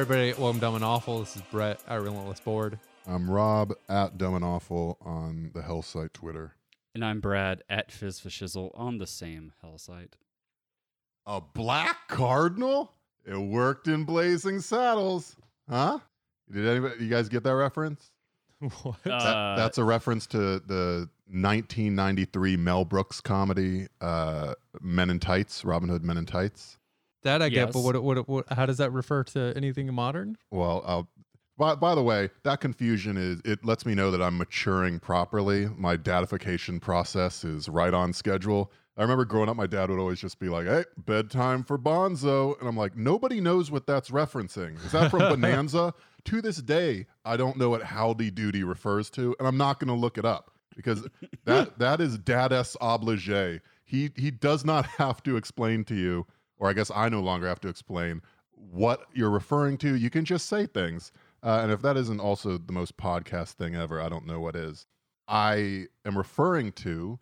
everybody. Welcome, Dumb and Awful. This is Brett at Relentless Board. I'm Rob at Dumb and Awful on the Hell site Twitter. And I'm Brad at Fizzfashizzle on the same hell site. A black cardinal? It worked in Blazing Saddles, huh? Did anybody? You guys get that reference? what? That- Uh, that's a reference to the 1993 Mel Brooks comedy uh, Men in Tights, Robin Hood Men in Tights. That I get, but what, what, what? How does that refer to anything modern? Well, I'll, by, by the way, that confusion is it lets me know that I'm maturing properly. My datification process is right on schedule. I remember growing up, my dad would always just be like, "Hey, bedtime for Bonzo," and I'm like, "Nobody knows what that's referencing. Is that from Bonanza?" to this day, I don't know what Howdy Doody refers to, and I'm not going to look it up because that that is dad-s oblige. He he does not have to explain to you, or I guess I no longer have to explain what you're referring to. You can just say things. Uh, and if that isn't also the most podcast thing ever, I don't know what is. I am referring to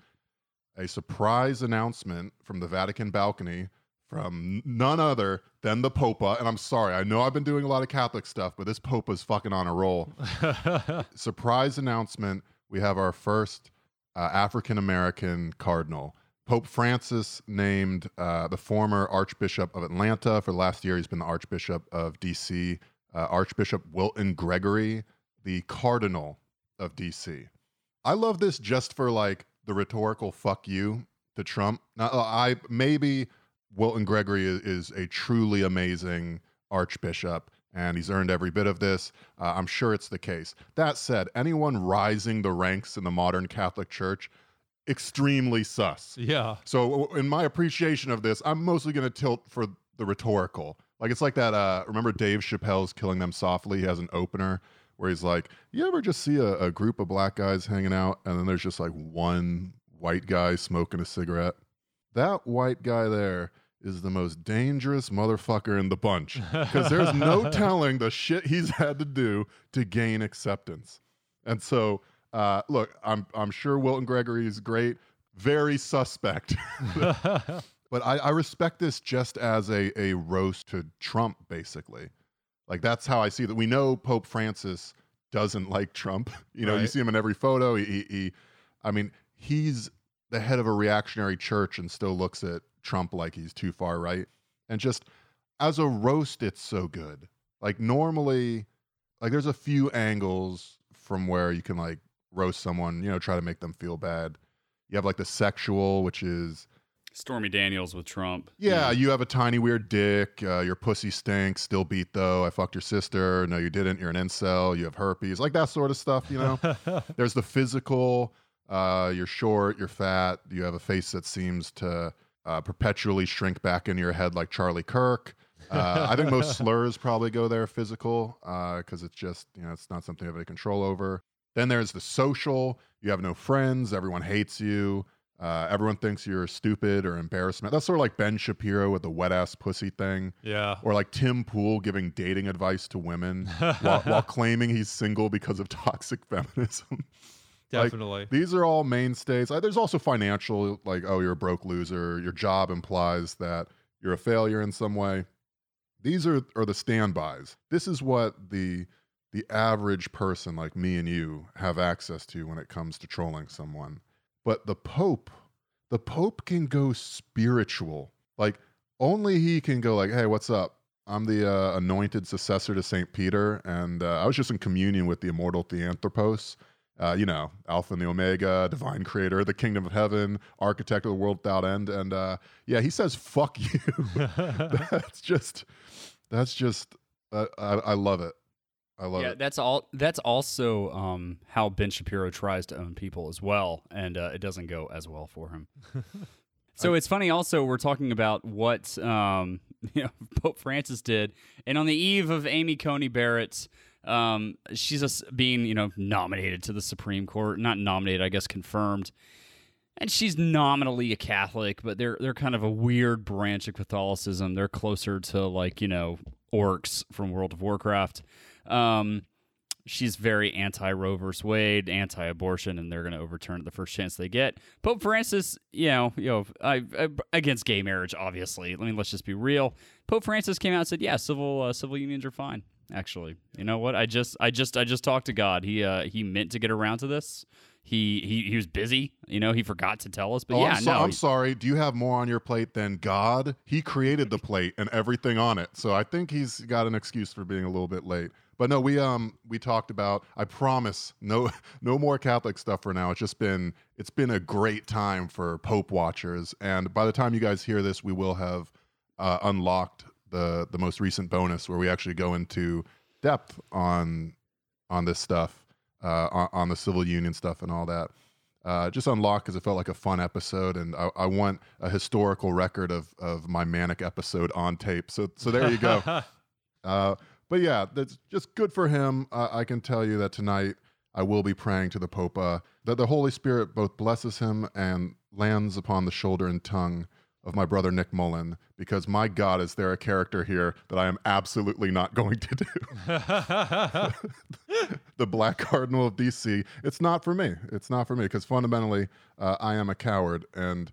a surprise announcement from the Vatican balcony from none other than the Popa. And I'm sorry, I know I've been doing a lot of Catholic stuff, but this Popa's fucking on a roll. surprise announcement we have our first uh, African American cardinal. Pope Francis named uh, the former Archbishop of Atlanta. For the last year, he's been the Archbishop of DC, uh, Archbishop Wilton Gregory, the Cardinal of DC. I love this just for like the rhetorical fuck you to Trump. Now, uh, I maybe Wilton Gregory is, is a truly amazing archbishop and he's earned every bit of this. Uh, I'm sure it's the case. That said, anyone rising the ranks in the modern Catholic Church, extremely sus. yeah. So, in my appreciation of this, I'm mostly going to tilt for the rhetorical. Like, it's like that. Uh, remember Dave Chappelle's Killing Them Softly? He has an opener where he's like, You ever just see a, a group of black guys hanging out, and then there's just like one white guy smoking a cigarette? That white guy there is the most dangerous motherfucker in the bunch because there's no telling the shit he's had to do to gain acceptance. And so, uh, look, I'm I'm sure Wilton Gregory is great, very suspect, but I, I respect this just as a a roast to Trump, basically. Like that's how I see that. We know Pope Francis doesn't like Trump. You know, you see him in every photo. He, he, he, I mean, he's the head of a reactionary church and still looks at Trump like he's too far right. And just as a roast, it's so good. Like normally, like there's a few angles from where you can like roast someone, you know, try to make them feel bad. You have like the sexual, which is Stormy Daniels with Trump. yeah, you have a tiny weird dick. Uh, your pussy stinks. Still beat though. I fucked your sister. No, you didn't. You're an incel. You have herpes. Like that sort of stuff. You know. There's the physical. Uh, you're short. You're fat. You have a face that seems to uh, perpetually shrink back into your head like Charlie Kirk. Uh, I think most slurs probably go there physical because it's just you know it's not something you have any control over. Then there's the social. You have no friends. Everyone hates you. Uh, everyone thinks you're stupid or embarrassment. That's sort of like Ben Shapiro with the wet ass pussy thing, yeah. or like Tim Pool giving dating advice to women while, while claiming he's single because of toxic feminism. Like, Definitely. These are all mainstays. Uh, There's also financial, like, oh, you're a broke loser. Your job implies that you're a failure in some way. These are, are the standbys. This is what the the average person like me and you have access to when it comes to trolling someone. But the Pope, the Pope can go spiritual. Like only he can go like, hey, what's up? I'm the uh, anointed successor to Saint Peter, and uh, I was just in communion with the immortal Theanthropos uh, you know, Alpha and the Omega, divine creator, the kingdom of heaven, architect of the world without end. And uh, yeah, he says, fuck you. that's just, that's just, uh, I, I love it. I love yeah, it. that's all. That's also um, how Ben Shapiro tries to own people as well, and uh, it doesn't go as well for him. so it's funny. Also, we're talking about what um, you know Pope Francis did, and on the eve of Amy Coney Barrett's, um, she's just being you know nominated to the Supreme Court. Not nominated, I guess confirmed. And she's nominally a Catholic, but they're they're kind of a weird branch of Catholicism. They're closer to like you know orcs from World of Warcraft. Um, she's very anti Roe versus Wade, anti abortion, and they're going to overturn it the first chance they get. Pope Francis, you know, you know, I, I, against gay marriage, obviously. I mean, let's just be real. Pope Francis came out and said, "Yeah, civil uh, civil unions are fine." Actually, you know what? I just, I just, I just talked to God. He, uh, he meant to get around to this. He, he, he was busy. You know, he forgot to tell us. But Oh, yeah, I'm, so- no, I'm sorry. Do you have more on your plate than God? He created the plate and everything on it. So I think he's got an excuse for being a little bit late. But no, we um we talked about. I promise, no no more Catholic stuff for now. It's just been it's been a great time for Pope watchers, and by the time you guys hear this, we will have uh, unlocked the the most recent bonus where we actually go into depth on on this stuff, uh, on, on the civil union stuff and all that. Uh, just unlocked because it felt like a fun episode, and I, I want a historical record of of my manic episode on tape. So so there you go. Uh, but yeah, that's just good for him. Uh, I can tell you that tonight I will be praying to the Pope uh, that the Holy Spirit both blesses him and lands upon the shoulder and tongue of my brother Nick Mullen, because my God, is there a character here that I am absolutely not going to do? the Black Cardinal of DC. It's not for me. It's not for me because fundamentally, uh, I am a coward. And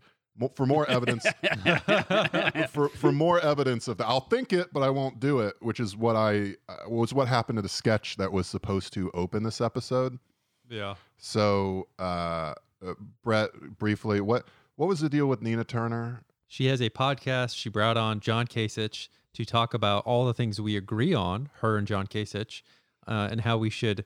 for more evidence, for for more evidence of that, I'll think it, but I won't do it. Which is what I uh, was what happened to the sketch that was supposed to open this episode. yeah. So, uh, uh, Brett, briefly, what what was the deal with Nina Turner? She has a podcast. She brought on John Kasich to talk about all the things we agree on, her and John Kasich, uh, and how we should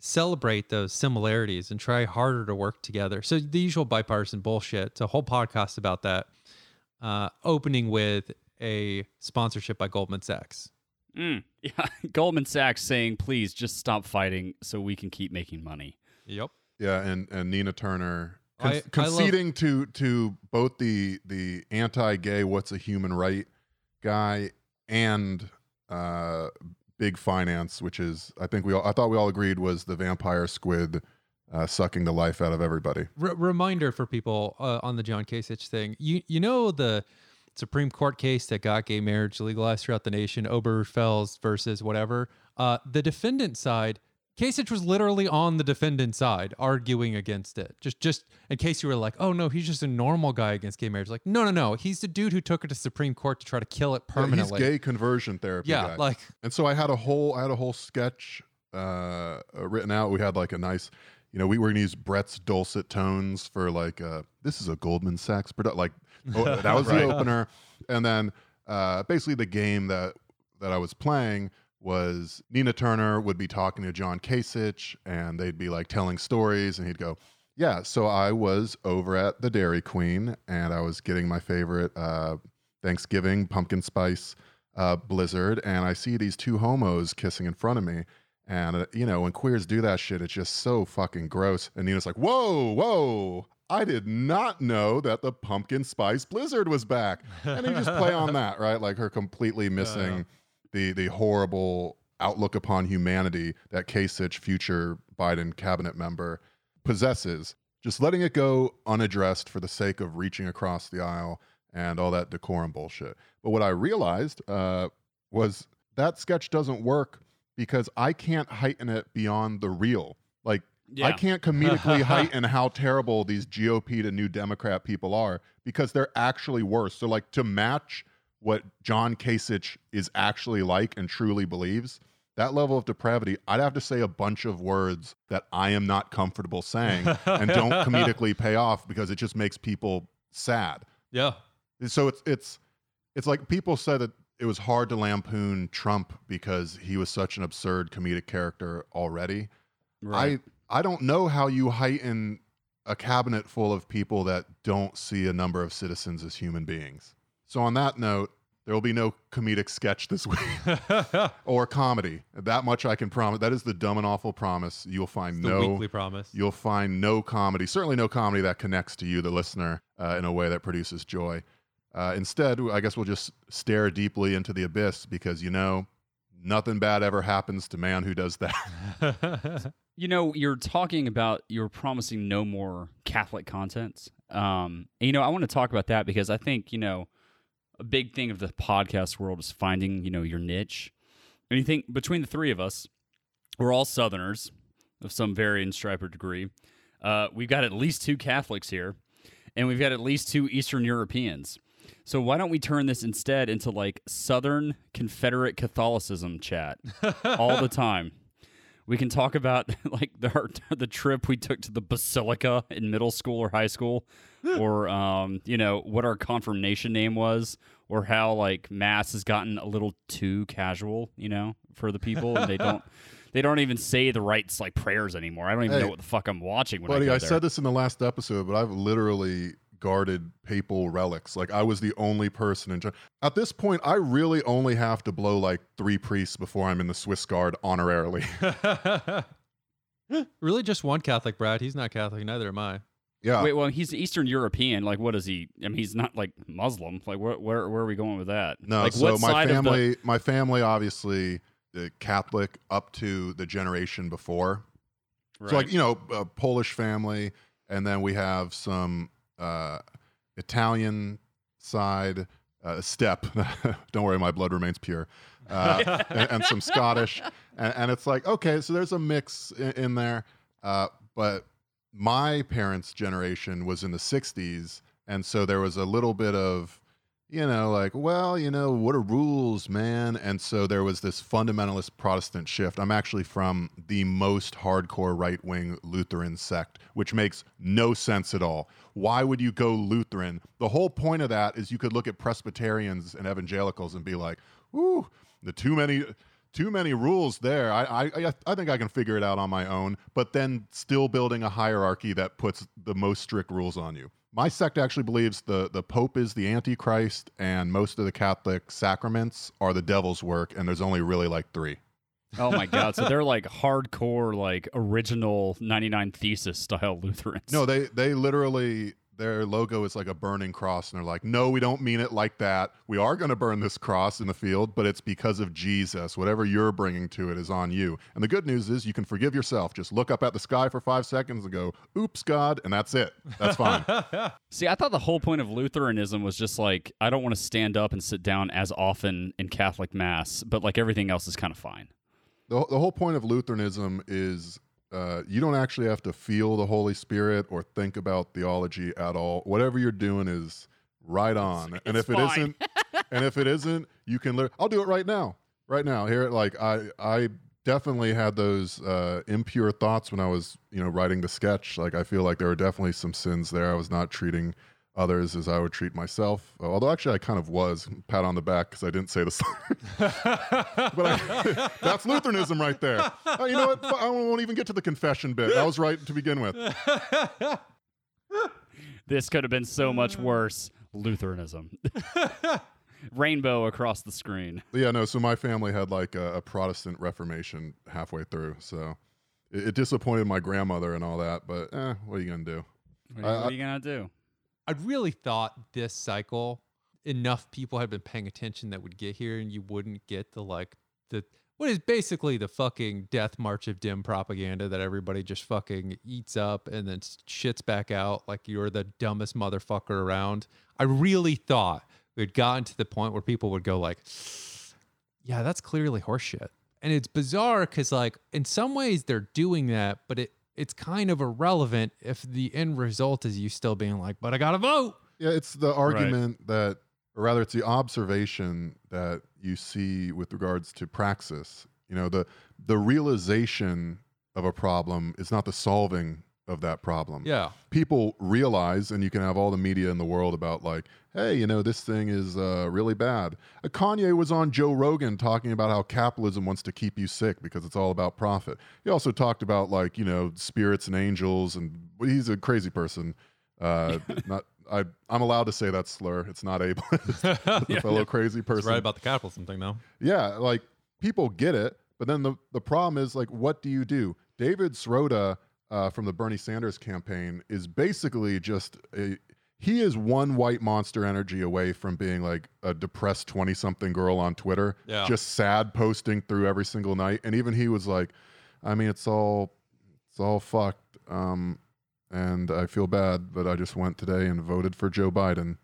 celebrate those similarities and try harder to work together. So the usual bipartisan bullshit. It's a whole podcast about that. Uh, opening with a sponsorship by Goldman Sachs. Mm, yeah, Goldman Sachs saying, "Please just stop fighting so we can keep making money." Yep. Yeah, and and Nina Turner con- I- I love- conceding to to both the the anti-gay what's a human right guy and uh big finance which is I think we all I thought we all agreed was the vampire squid uh, sucking the life out of everybody. R- reminder for people uh, on the John Kasich thing. You you know the Supreme Court case that got gay marriage legalized throughout the nation, Oberfels versus whatever. Uh, the defendant side, Kasich was literally on the defendant side, arguing against it. Just just in case you were like, oh no, he's just a normal guy against gay marriage. Like, no no no, he's the dude who took it to Supreme Court to try to kill it Yeah, permanently. he's gay conversion therapy Yeah, guy. like And so I had a whole I had a whole sketch uh, uh, written out. We had like a nice, you know, we were gonna use Brett's dulcet tones for like uh, this is a Goldman Sachs product. Like oh, that was Right. the opener, and then uh, basically the game that that I was playing was Nina Turner would be talking to John Kasich, and they'd be like telling stories, and he'd go. Yeah, so I was over at the Dairy Queen and I was getting my favorite uh, Thanksgiving pumpkin spice uh, blizzard, and I see these two homos kissing in front of me. And, uh, you know, when queers do that shit, it's just so fucking gross. And Nina's like, whoa, whoa, I did not know that the pumpkin spice blizzard was back. And you just play on that, right? Like her completely missing the, the horrible outlook upon humanity that Kasich, future Biden cabinet member, possesses. Just letting it go unaddressed for the sake of reaching across the aisle and all that decorum bullshit. But what I realized uh, was that sketch doesn't work because I can't heighten it beyond the real. Like, I can't comedically heighten how terrible these GOP to New Democrat people are because they're actually worse. So, like, to match what John Kasich is actually like and truly believes, that level of depravity, I'd have to say a bunch of words that I am not comfortable saying and don't comedically pay off because it just makes people sad. yeah. So it's it's it's like people said that it was hard to lampoon Trump because he was such an absurd comedic character already. Right. I I don't know how you heighten a cabinet full of people that don't see a number of citizens as human beings. So on that note, there will be no comedic sketch this week or comedy. That much I can promise. That is the dumb and awful promise. You'll find the no weekly promise. You'll find no comedy, certainly no comedy that connects to you, the listener, uh, in a way that produces joy. Uh, instead, I guess we'll just stare deeply into the abyss because, you know, nothing bad ever happens to man who does that. You know, you're talking about you're promising no more Catholic content. Um, and, you know, I want to talk about that because I think you know a big thing of the podcast world is finding you know your niche. And you think between the three of us, we're all Southerners of some varying stripe or degree. Uh, we've got at least two Catholics here, and we've got at least two Eastern Europeans. So why don't we turn this instead into like Southern Confederate Catholicism chat all the time? We can talk about like the our, the trip we took to the basilica in middle school or high school, or um, you know what our confirmation name was, or how like mass has gotten a little too casual, you know, for the people, and they don't they don't even say the right like prayers anymore. I don't even Hey, know what the fuck I'm watching when Buddy, I go I said this in the last episode, but I've literally guarded papal relics. Like I was the only person in. At this point, I really only have to blow like three priests before I'm in the Swiss Guard honorarily. really, just one Catholic, Brad. He's not Catholic. Neither am I. yeah. Wait, well, he's Eastern European. Like, what is he? I mean, he's not like Muslim. Like, where where, where are we going with that? No, like, so what my side of the- family, my family, obviously, the Catholic up to the generation before. So, like you know, a Polish family, and then we have some uh, Italian side uh, step. Don't worry, my blood remains pure, uh, and, and some Scottish, and, and it's like okay, so there's a mix in, in there. Uh, but my parents' generation was in the '60s, and so there was a little bit of you know, like, well, you know, what are rules, man? And so there was this fundamentalist Protestant shift. I'm actually from the most hardcore right wing Lutheran sect, which makes no sense at all. Why would you go Lutheran? The whole point of that is you could look at Presbyterians and evangelicals and be like, ooh, the too many. Too many rules there. I, I I- I think I can figure it out on my own, but then still building a hierarchy that puts the most strict rules on you. My sect actually believes the, the Pope is the Antichrist, and most of the Catholic sacraments are the devil's work, and there's only really like three. oh my god! So they're like hardcore, like original 99 Thesis style Lutherans. No, they they literally their logo is like a burning cross, and they're like, no, we don't mean it like that. We are going to burn this cross in the field, but it's because of Jesus. Whatever you're bringing to it is on you. And the good news is you can forgive yourself. Just look up at the sky for five seconds and go, "Oops, God," and that's it. That's fine. See, I thought the whole point of Lutheranism was just like I don't want to stand up and sit down as often in Catholic Mass, but like everything else is kind of fine. the, the whole point of Lutheranism is uh, you don't actually have to feel the Holy Spirit or think about theology at all. Whatever you're doing is right on. and it's if it fine. not and if it isn't, you can. Li- I'll do it right now. Right now, here. Like I, I definitely had those uh, impure thoughts when I was, you know, writing the sketch. Like I feel like there were definitely some sins there. I was not treating others as I would treat myself. Although actually, I kind of was. Pat on the back because I didn't say the slur. but I, that's Lutheranism right there. Uh, you know what? I won't even get to the confession bit. I was right to begin with. This could have been so much worse. Lutheranism. Rainbow across the screen. Yeah, no. So my family had like a, a Protestant Reformation halfway through. So it, it disappointed my grandmother and all that. But eh, what are you gonna do? What are, I- you- what are you gonna do? I really thought this cycle enough people had been paying attention that would get here and you wouldn't get the like the what is basically the fucking death march of Dem propaganda that everybody just fucking eats up and then shits back out like you're the dumbest motherfucker around. I really thought we'd gotten to the point where people would go like, yeah, that's clearly horseshit. And it's bizarre because like in some ways they're doing that, but it it's kind of irrelevant if the end result is you still being like, but I gotta vote. Yeah, it's the argument that, or rather, it's the observation that you see with regards to praxis. You know, the the realization of a problem is not the solving of that problem. Yeah. people realize, and you can have all the media in the world about like, hey, you know, this thing is uh, really bad. Uh, Kanye was on Joe Rogan talking about how capitalism wants to keep you sick because it's all about profit. He also talked about like, you know, spirits and angels, and he's a crazy person. Uh, not, I, I'm allowed to say that slur. It's not ableist. a fellow crazy person. It's right about the capitalism thing though. Yeah, like people get it, but then the the problem is like, what do you do? David Sirota uh, from the Bernie Sanders campaign is basically just a. He is one white monster energy away from being like a depressed twenty something girl on Twitter, Yeah. just sad posting through every single night. And even he was like, I mean, it's all it's all fucked. Um, and I feel bad, but I just went today and voted for Joe Biden.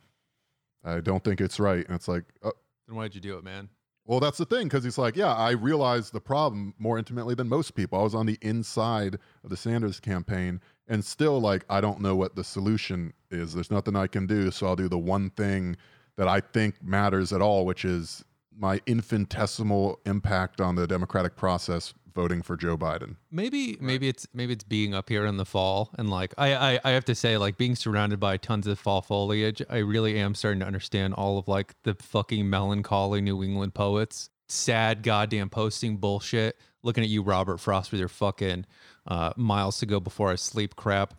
I don't think it's right. And it's like, uh, Then why'd you do it, man? Well, that's the thing because he's like, yeah, I realized the problem more intimately than most people. I was on the inside of the Sanders campaign, and still, like, I don't know what the solution is. There's nothing I can do, so I'll do the one thing that I think matters at all, which is my infinitesimal impact on the democratic process voting for Joe Biden. Maybe maybe it's maybe it's being up here in the fall and like I, I I have to say like being surrounded by tons of fall foliage, I really am starting to understand all of like the fucking melancholy New England poets, sad goddamn posting bullshit. Looking at you, Robert Frost, with your fucking uh, miles to go before I sleep crap.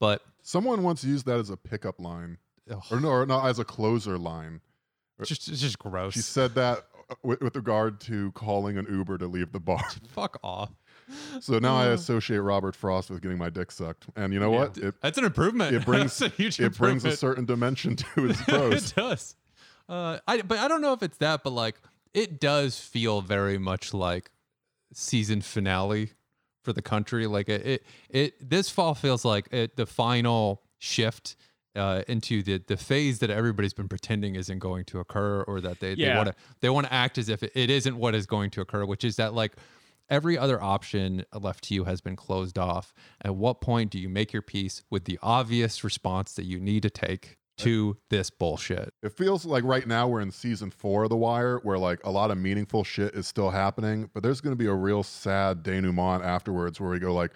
But Someone once used that as a pickup line, ugh, or no, or not as a closer line. it's just it's just gross. She said that with, with regard to calling an Uber to leave the bar. Fuck off. So now I associate Robert Frost with getting my dick sucked, and you know what? It That's an improvement. it brings- That's a huge it brings a improvement. certain dimension to his prose. it does. Uh, I but I don't know if it's that, but like it does feel very much like season finale for the country. Like it, it, it this fall feels like it, the final shift uh, into the the phase that everybody's been pretending isn't going to occur, or that they they want to they want to act as if it, it isn't what is going to occur, which is that like. Every other option left to you has been closed off. At what point do you make your peace with the obvious response that you need to take to this bullshit? It feels like right now we're in season four of The Wire, where like a lot of meaningful shit is still happening, but there's going to be a real sad denouement afterwards where we go like,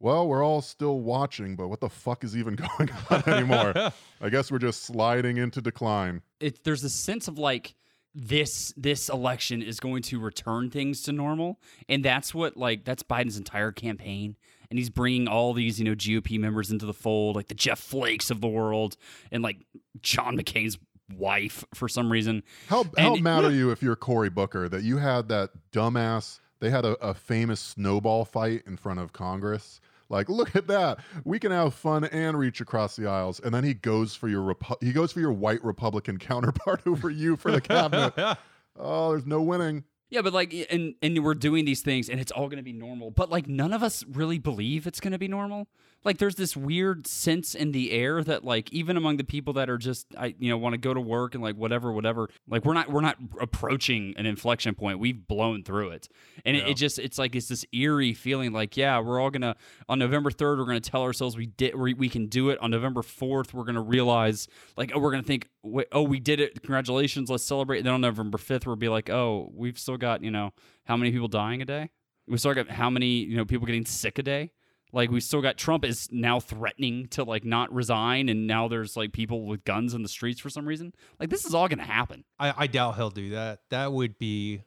well, we're all still watching, but what the fuck is even going on anymore? I guess we're just sliding into decline. it, there's a sense of like this this election is going to return things to normal and that's what like that's biden's entire campaign and he's bringing all these you know gop members into the fold like the jeff flakes of the world and like john mccain's wife for some reason How how And- mad are you if you're Cory Booker that you had that dumbass? They had a, a famous snowball fight in front of Congress. Like, look at that. We can have fun and reach across the aisles. And then he goes for your Repu- he goes for your white Republican counterpart over you for the cabinet. oh, there's no winning. Yeah, but like, and and we're doing these things, and it's all going to be normal. But like, none of us really believe it's going to be normal. Like, there's this weird sense in the air that like, even among the people that are just, I you know, want to go to work and like whatever, whatever. Like, we're not we're not approaching an inflection point. We've blown through it, and it, Yeah. it just it's like it's this eerie feeling. Like, yeah, we're all gonna on November third, we're gonna tell ourselves we did we, we can do it. On November fourth, we're gonna realize like, oh, we're gonna think, oh, we did it. Congratulations, let's celebrate. And then on November fifth, we'll be like, oh, we've still got you know how many people dying a day? We still got how many you know people getting sick a day? Like we still got Trump is now threatening to like not resign, and now there's like people with guns in the streets for some reason. Like this is all gonna happen. I, I doubt he'll do that. That would be,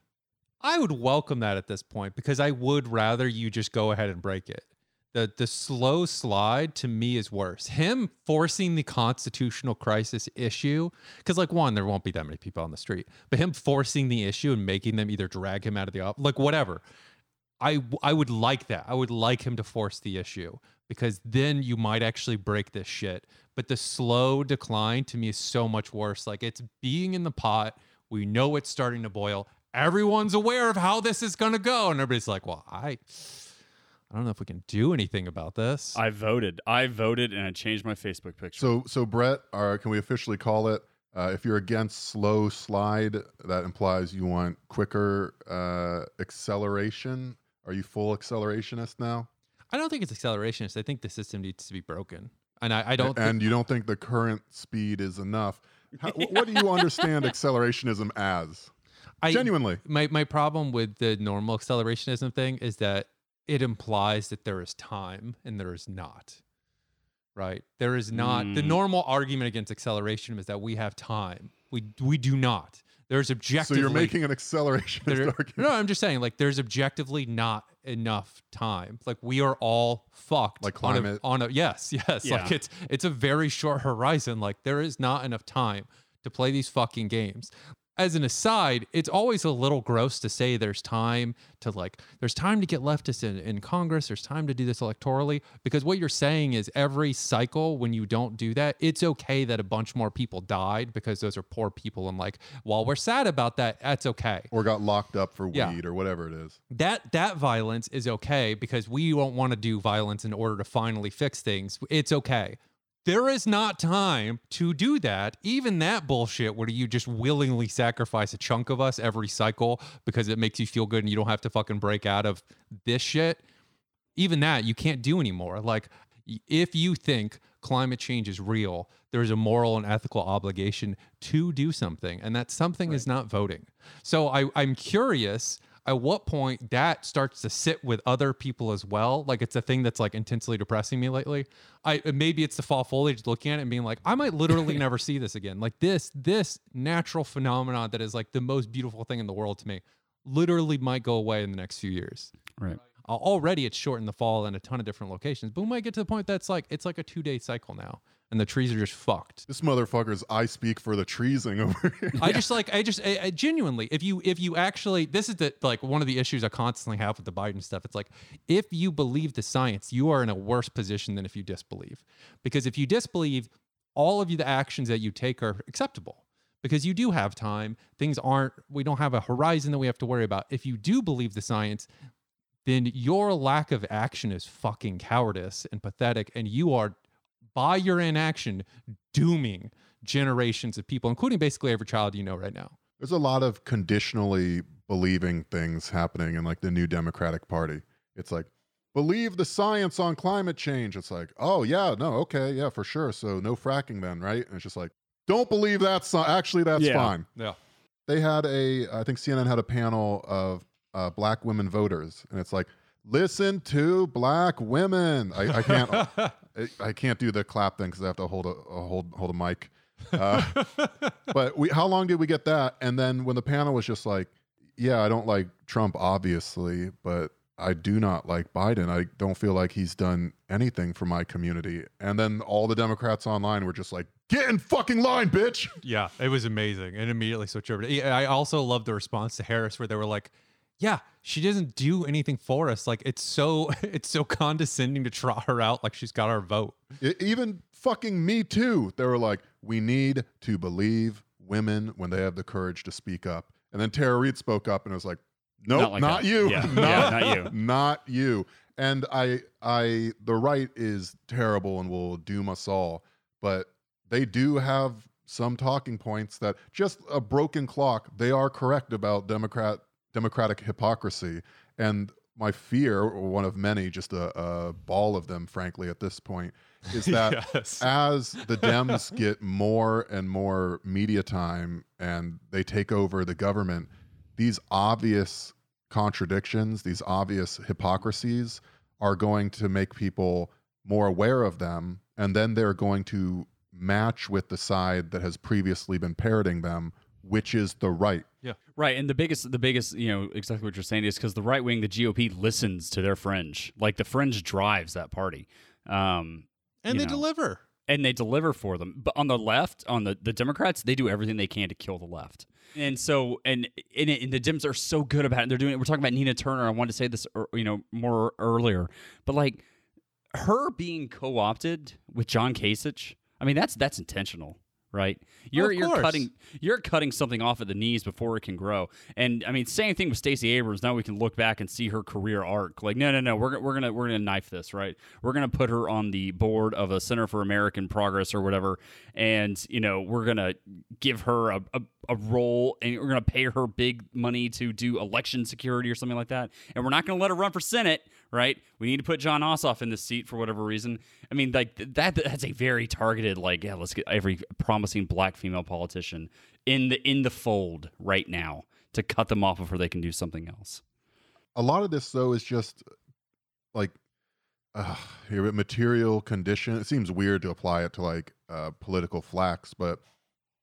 I would welcome that at this point because I would rather you just go ahead and break it. The the slow slide to me is worse. Him forcing the constitutional crisis issue, because like one, there won't be that many people on the street, but him forcing the issue and making them either drag him out of the office, like whatever. I I would like that. I would like him to force the issue because then you might actually break this shit. But the slow decline to me is so much worse. Like it's being in the pot. We know it's starting to boil. Everyone's aware of how this is going to go, and everybody's like, "Well, I, I don't know if we can do anything about this." I voted. I voted, and I changed my Facebook picture. So, so Brett, uh, can we officially call it? Uh, if you're against slow slide, that implies you want quicker uh, acceleration. Are you full accelerationist now? I don't think it's accelerationist. I think the system needs to be broken, and I, I don't. thi- and you don't think the current speed is enough. How, wh- What do you understand accelerationism as? I, Genuinely. my my problem with the normal accelerationism thing is that it implies that there is time and there is not. Right? There is not the Mm. normal argument against acceleration is that we have time. We we do not. There's So objectively you're making an acceleration there- argument. No, I'm just saying like there's objectively not enough time. Like we are all fucked. Like on a- climate? on a, yes, yes. Yeah. Like it's it's a very short horizon. Like there is not enough time to play these fucking games. As an aside, it's always a little gross to say there's time to like there's time to get leftists in, in Congress, there's time to do this electorally, because what you're saying is every cycle when you don't do that, it's okay that a bunch more people died because those are poor people and like while we're sad about that, that's okay or got locked up for Yeah. weed or whatever it is. that that violence is okay because we don't want to do violence in order to finally fix things. It's okay. There is not time to do that. Even that bullshit where you just willingly sacrifice a chunk of us every cycle because it makes you feel good and you don't have to fucking break out of this shit. Even that you can't do anymore. Like, if you think climate change is real, there's a moral and ethical obligation to do something. And that something is not voting. So I, I'm curious at what point that starts to sit with other people as well. Like it's a thing that's like intensely depressing me lately. I maybe it's the fall foliage looking at it and being like, I might literally never see this again. Like this, this natural phenomenon that is like the most beautiful thing in the world to me, literally might go away in the next few years. Right. Uh, already it's short in the fall in a ton of different locations, but we might get to the point that's like it's like a two day cycle now, and the trees are just fucked. This motherfucker's I speak for the treesing over here. I just like I just I, I genuinely if you if you actually this is the like one of the issues I constantly have with the Biden stuff. It's like if you believe the science, you are in a worse position than if you disbelieve, because if you disbelieve, all of you the actions that you take are acceptable because you do have time. Things aren't we don't have a horizon that we have to worry about. If you do believe the science, then your lack of action is fucking cowardice and pathetic, and you are by your inaction dooming generations of people, including basically every child you know right now. There's a lot of conditionally believing things happening in like the new Democratic Party. It's like, believe the science on climate change. It's like, oh, yeah, no, okay, yeah, for sure. So no fracking then, right? And it's just like, don't believe that. So actually, that's Yeah. fine. Yeah. They had a, I think CNN had a panel of uh, black women voters, and it's like, listen to black women. I, I can't, I, I can't do the clap thing because I have to hold a, a hold hold a mic. Uh, but we, how long did we get that? And then when the panel was just like, yeah, I don't like Trump, obviously, but I do not like Biden. I don't feel like he's done anything for my community. And then all the Democrats online were just like, get in fucking line, bitch. Yeah, it was amazing. And immediately switch over. To, I also love the response to Harris where they were like, "Yeah, she doesn't do anything for us. Like it's so it's so condescending to trot her out like she's got our vote." E- even fucking me too. They were like, we need to believe women when they have the courage to speak up. And then Tara Reade spoke up and it was like, nope, Not not, like that. you. Yeah. not, Yeah, not you. Not you. And I I the right is terrible and will doom us all. But they do have some talking points that just a broken clock, they are correct about Democrat democratic hypocrisy. And my fear, or one of many, just a, a ball of them, frankly, at this point, is that yes. as the Dems get more and more media time and they take over the government, these obvious contradictions, these obvious hypocrisies are going to make people more aware of them. And then they're going to match with the side that has previously been parroting them, which is the right. Yeah. Right, and the biggest, the biggest, you know, exactly what you're saying is because the right wing, the GOP, listens to their fringe. Like the fringe drives that party, um, and they know. deliver. and they deliver for them. But on the left, on the the Democrats, they do everything they can to kill the left. And so, and and, and the Dems are so good about it. And they're doing it. We're talking about Nina Turner. I wanted to say this, you know, more earlier, but like her being co-opted with John Kasich. I mean, that's that's intentional, right? You're of you're cutting you're cutting something off at the knees before it can grow. And I mean, same thing with Stacey Abrams. Now we can look back and see her career arc. Like, no, no, no, we're we're gonna we're gonna knife this, right? We're gonna put her on the board of a Center for American Progress or whatever, and you know we're gonna give her a, a, a role and we're gonna pay her big money to do election security or something like that. And we're not gonna let her run for Senate, right? We need to put Jon Ossoff in this seat for whatever reason. I mean, like that that's a very targeted, like, yeah, let's get every promising black female politician in the in the fold right now to cut them off before they can do something else. a lot of this though is just like uh, material condition. It seems weird to apply it to like uh, political flacks, but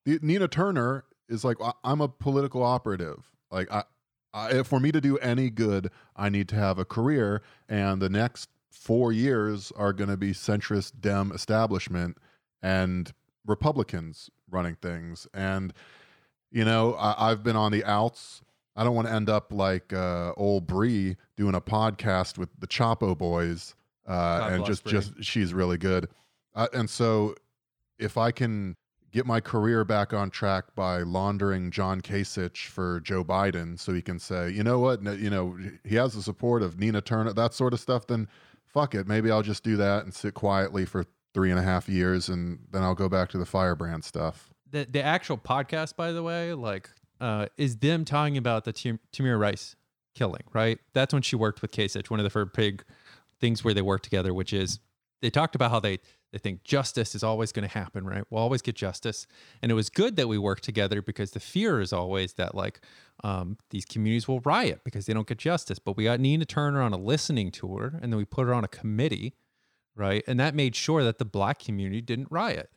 Nina Turner is like I'm a political operative. Like I, I, for me to do any good, I need to have a career, and the next four years are going to be centrist Dem establishment and Republicans running things, and you know I, I've been on the outs. I don't want to end up like uh, old Bree doing a podcast with the Chapo boys, uh, and just just she's really good. Uh, and so, if I can get my career back on track by laundering John Kasich for Joe Biden, so he can say, you know what, you know he has the support of Nina Turner, that sort of stuff, then fuck it, maybe I'll just do that and sit quietly for three and a half years, and then I'll go back to the firebrand stuff. The the actual podcast, by the way, like uh, is them talking about the Tam- Tamir Rice killing, right? That's when she worked with Kasich, one of the first big things where they worked together, which is they talked about how they they think justice is always going to happen, right? We'll always get justice, and it was good that we worked together because the fear is always that like um, these communities will riot because they don't get justice. But we got Nina Turner on a listening tour, and then we put her on a committee, right? And that made sure that the black community didn't riot.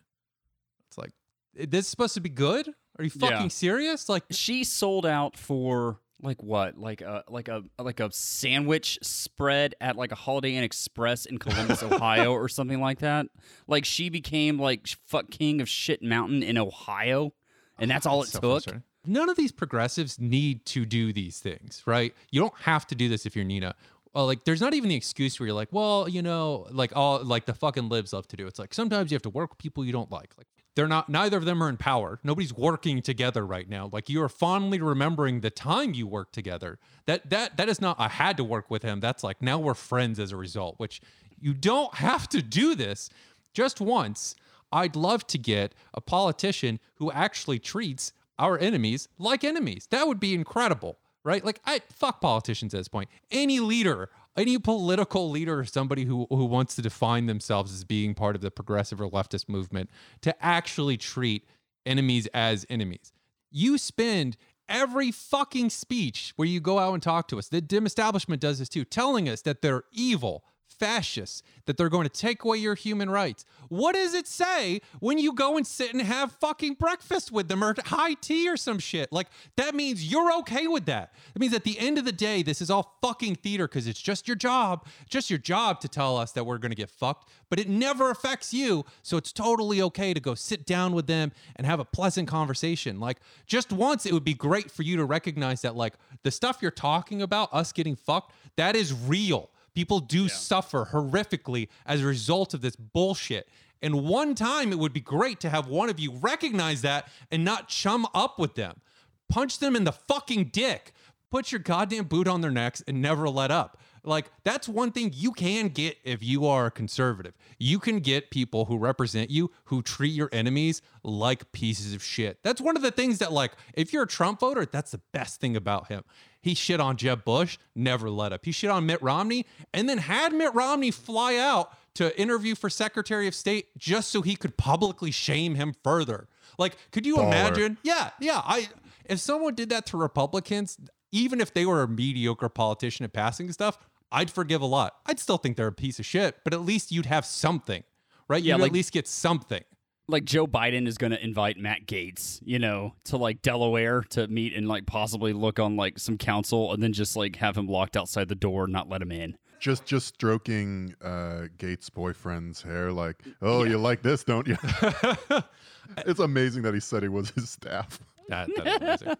It's like this is supposed to be good. Are you fucking Yeah. serious? Like She sold out for like what? Like a like a like a sandwich spread at like a Holiday Inn Express in Columbus, Ohio, or something like that. Like she became like fuck king of shit mountain in Ohio, and that's all it so took. frustrating. None of these progressives need to do these things, right? You don't have to do this if you're Nina. Well, like, there's not even the excuse where you're like, well, you know, like all like the fucking libs love to do. It's like sometimes you have to work with people you don't like. Like they're not. Neither of them are in power. Nobody's working together right now. Like you are fondly remembering the time you worked together. That that that is not. I had to work with him. That's like now we're friends as a result. Which you don't have to do this just once. I'd love to get a politician who actually treats our enemies like enemies. That would be incredible, right? Like I fuck politicians at this point. Any leader, any political leader or somebody who who wants to define themselves as being part of the progressive or leftist movement to actually treat enemies as enemies. You spend every fucking speech where you go out and talk to us. The Dem establishment does this too, telling us that they're evil, fascists, that they're going to take away your human rights. What does it say when you go and sit and have fucking breakfast with them or high tea or some shit? Like, that means you're okay with that. It means at the end of the day, this is all fucking theater because it's just your job, just your job to tell us that we're going to get fucked, but it never affects you. So it's totally okay to go sit down with them and have a pleasant conversation. Like, just once, it would be great for you to recognize that, like, the stuff you're talking about, us getting fucked, that is real. People do suffer horrifically as a result of this bullshit. And one time it would be great to have one of you recognize that and not chum up with them. Punch them in the fucking dick. Put your goddamn boot on their necks and never let up. Like, that's one thing you can get if you are a conservative. You can get people who represent you who treat your enemies like pieces of shit. That's one of the things that, like, if you're a Trump voter, that's the best thing about him. He shit on Jeb Bush, never let up. He shit on Mitt Romney, and then had Mitt Romney fly out to interview for Secretary of State just so he could publicly shame him further. Like, could you Baller. imagine? Yeah, yeah. I if someone did that to Republicans, even if they were a mediocre politician at passing stuff, I'd forgive a lot. I'd still think they're a piece of shit, but at least you'd have something, right? Yeah, you'd like- at least get something. Like Joe Biden is going to invite Matt Gaetz, you know, to like Delaware to meet and like possibly look on like some council and then just like have him locked outside the door and not let him in. Just just stroking uh, Gaetz' boyfriend's hair, like, oh, you like this, don't you? it's amazing that he said he was his staff. That, that is amazing.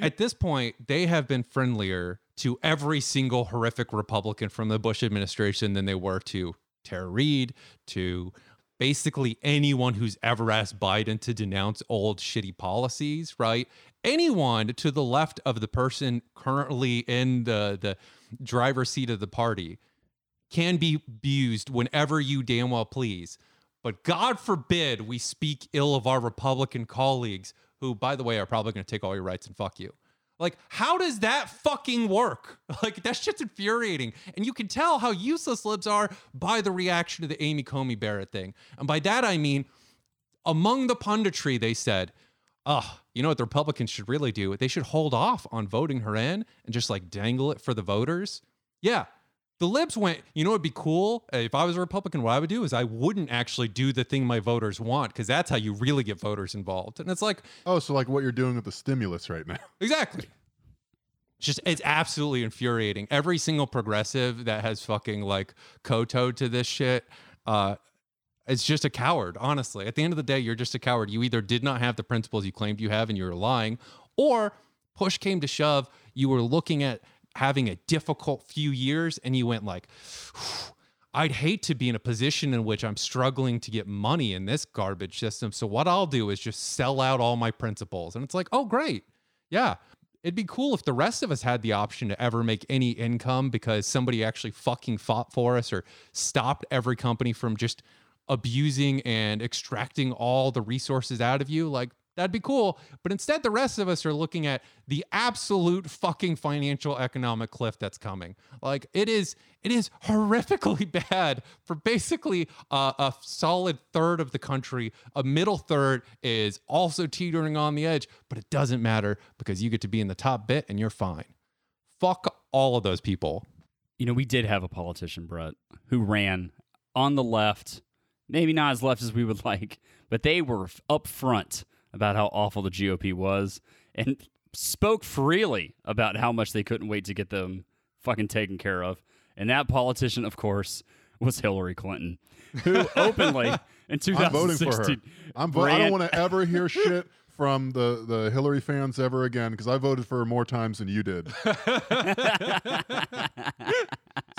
At this point, they have been friendlier to every single horrific Republican from the Bush administration than they were to Tara Reade, to basically anyone who's ever asked Biden to denounce old shitty policies, right? Anyone to the left of the person currently in the, the driver's seat of the party can be abused whenever you damn well please. But God forbid we speak ill of our Republican colleagues, who, by the way, are probably going to take all your rights and fuck you. Like, how does that fucking work? Like, that shit's infuriating. And you can tell how useless libs are by the reaction to the Amy Coney Barrett thing. And by that, I mean, among the punditry, they said, oh, you know what the Republicans should really do? They should hold off on voting her in and just like dangle it for the voters. Yeah. The libs went, you know, it'd be cool Uh, if I was a Republican. What I would do is I wouldn't actually do the thing my voters want because that's how you really get voters involved. And it's like, Oh, so like what you're doing with the stimulus right now. Exactly. It's just it's absolutely infuriating. Every single progressive that has fucking like kowtowed to this shit, uh, it's just a coward. Honestly, at the end of the day, you're just a coward. You either did not have the principles you claimed you have, and you're lying, or push came to shove, you were looking at having a difficult few years, and you went like. I'd hate to be in a position in which I'm struggling to get money in this garbage system. So what I'll do is just sell out all my principles. And it's like, oh, great. Yeah. It'd be cool if the rest of us had the option to ever make any income because somebody actually fucking fought for us or stopped every company from just abusing and extracting all the resources out of you, like that'd be cool. But instead, the rest of us are looking at the absolute fucking financial economic cliff that's coming. Like it is, it is horrifically bad for basically uh, a solid third of the country. A middle third is also teetering on the edge, but it doesn't matter because you get to be in the top bit and you're fine. Fuck all of those people. You know, we did have a politician, Brett, who ran on the left, maybe not as left as we would like, but they were up front about how awful the GOP was and spoke freely about how much they couldn't wait to get them fucking taken care of. And that politician, of course, was Hillary Clinton, who openly in 2016 I'm voting for her. I'm vo- I don't want to ever hear shit from the, the Hillary fans ever again because I voted for her more times than you did.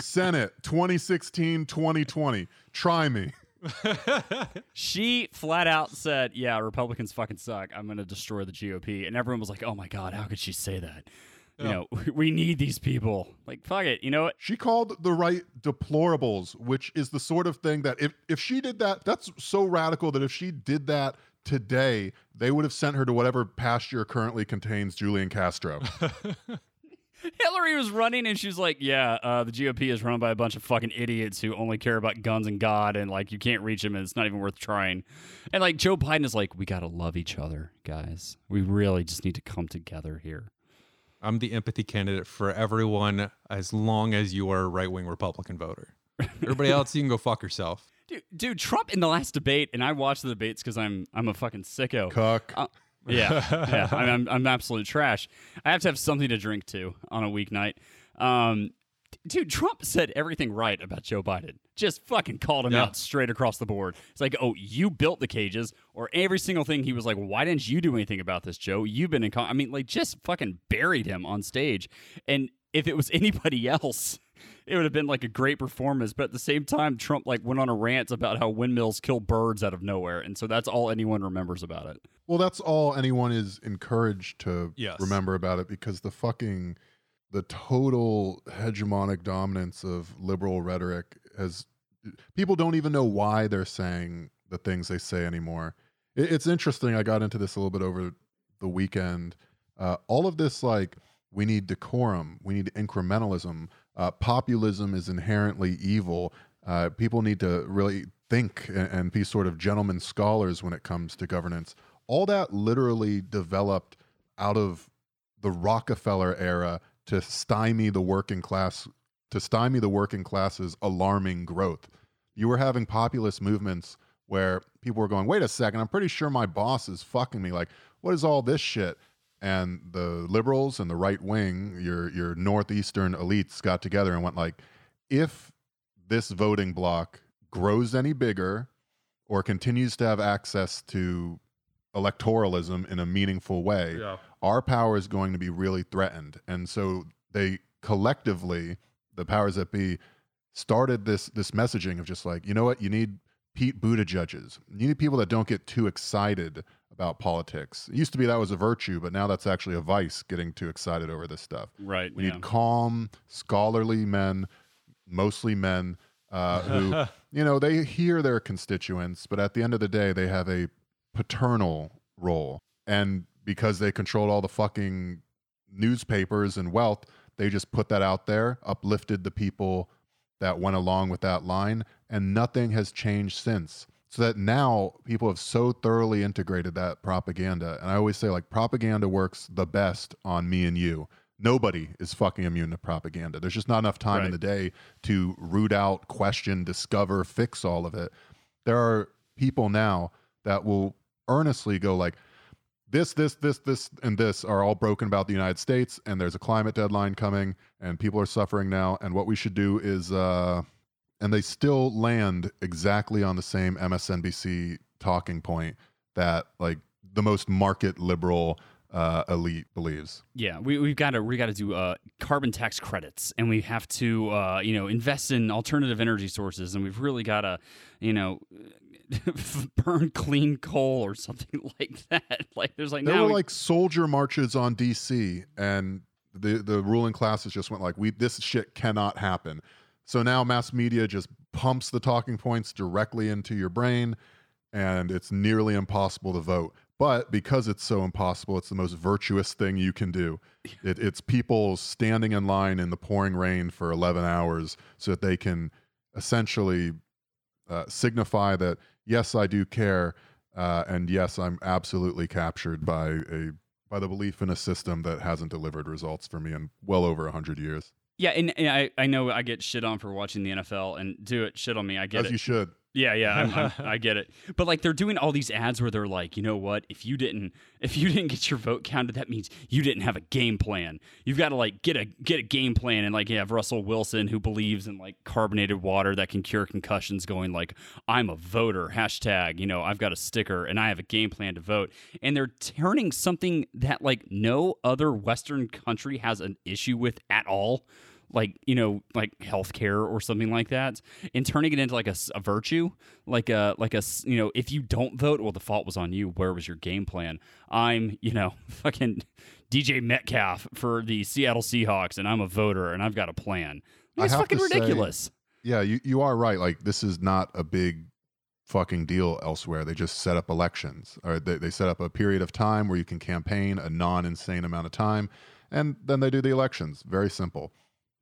Senate 2016 2020. Try me. she flat out said, "Yeah, Republicans fucking suck. I'm going to destroy the GOP." And everyone was like, "Oh my god, how could she say that?" You know, we need these people. Like, fuck it. You know what? She called the right deplorables, which is the sort of thing that if if she did that, that's so radical that if she did that today, they would have sent her to whatever pasture currently contains Julian Castro. Hillary was running and she was like, "Yeah, uh, the GOP is run by a bunch of fucking idiots who only care about guns and God, and like you can't reach them, and it's not even worth trying." And like Joe Biden is like, "We gotta love each other, guys. We really just need to come together here." I'm the empathy candidate for everyone as long as you are a right wing Republican voter. Everybody else, you can go fuck yourself. Dude, dude, Trump in the last debate, and I watched the debates because I'm I'm a fucking sicko. Cuck. Uh, yeah, yeah. I'm, I'm, I'm absolute trash. I have to have something to drink to on a weeknight. Um, dude, Trump said everything right about Joe Biden. Just fucking called him Yeah. out straight across the board. It's like, oh, you built the cages, or every single thing. He was like, why didn't you do anything about this, Joe? You've been in. Con-. I mean, like, just fucking buried him on stage. And if it was anybody else. It would have been like a great performance, but at the same time, Trump like went on a rant about how windmills kill birds out of nowhere, and so that's all anyone remembers about it. Well, that's all anyone is encouraged to Yes. remember about it because the fucking the total hegemonic dominance of liberal rhetoric has people don't even know why they're saying the things they say anymore. It, it's interesting. I got into this a little bit over the weekend. Uh, all of this, like, we need decorum, we need incrementalism. Uh, populism is inherently evil. Uh, people need to really think and, and be sort of gentlemen scholars when it comes to governance. All that literally developed out of the Rockefeller era to stymie the working class, to stymie the working class's alarming growth. You were having populist movements where people were going, wait a second, I'm pretty sure my boss is fucking me. Like, what is all this shit? And the liberals and the right wing, your your northeastern elites got together and went like, if this voting block grows any bigger or continues to have access to electoralism in a meaningful way, our power is going to be really threatened. And so they collectively, the powers that be, started this this messaging of just like, you know what, you need Pete Buttigieg's. You need people that don't get too excited about politics. It used to be that was a virtue, but now that's actually a vice, getting too excited over this stuff. Right. We need calm, scholarly men, mostly men, uh, who, you know, they hear their constituents, but at the end of the day, they have a paternal role. And because they controlled all the fucking newspapers and wealth, they just put that out there, uplifted the people that went along with that line, and nothing has changed since. So that now people have so thoroughly integrated that propaganda. And I always say, like, propaganda works the best on me and you. Nobody is fucking immune to propaganda. There's just not enough time in the day to root out, question, discover, fix all of it. There are people now that will earnestly go like, this, this, this, this, and this are all broken about the United States, and there's a climate deadline coming, and people are suffering now. And what we should do is, uh, and they still land exactly on the same MSNBC talking point that like the most market liberal uh, elite believes. Yeah, we we've got to we got to do uh, carbon tax credits, and we have to uh, you know invest in alternative energy sources, and we've really got to you know burn clean coal or something like that. Like there's like There now were we- like soldier marches on DC, and the the ruling classes just went like, "We this shit cannot happen." So now mass media just pumps the talking points directly into your brain, and it's nearly impossible to vote. But because it's so impossible, it's the most virtuous thing you can do. It, it's people standing in line in the pouring rain for 11 hours so that they can essentially uh, signify that, yes, I do care. Uh, and yes, I'm absolutely captured by a by the belief in a system that hasn't delivered results for me in well over 100 years. Yeah, and, and I, I know I get shit on for watching the NFL, and do it shit on me. I get As it. you should. Yeah, yeah, I'm, I'm, I get it. But like they're doing all these ads where they're like, you know what? If you didn't, if you didn't get your vote counted, that means you didn't have a game plan. You've got to like get a get a game plan, and like you have Russell Wilson who believes in like carbonated water that can cure concussions, going like, I'm a voter. Hashtag, you know, I've got a sticker and I have a game plan to vote. And they're turning something that like no other Western country has an issue with at all like you know like healthcare or something like that and turning it into like a virtue like a like a you know if you don't vote well the fault was on you where was your game plan i'm you know fucking dk metcalf for the seattle seahawks and i'm a voter and i've got a plan it's fucking to say- ridiculous Yeah, you, you are right. Like this is not a big fucking deal elsewhere. They just set up elections, or they, they set up a period of time where you can campaign a non-insane amount of time, and then they do the elections. Very simple.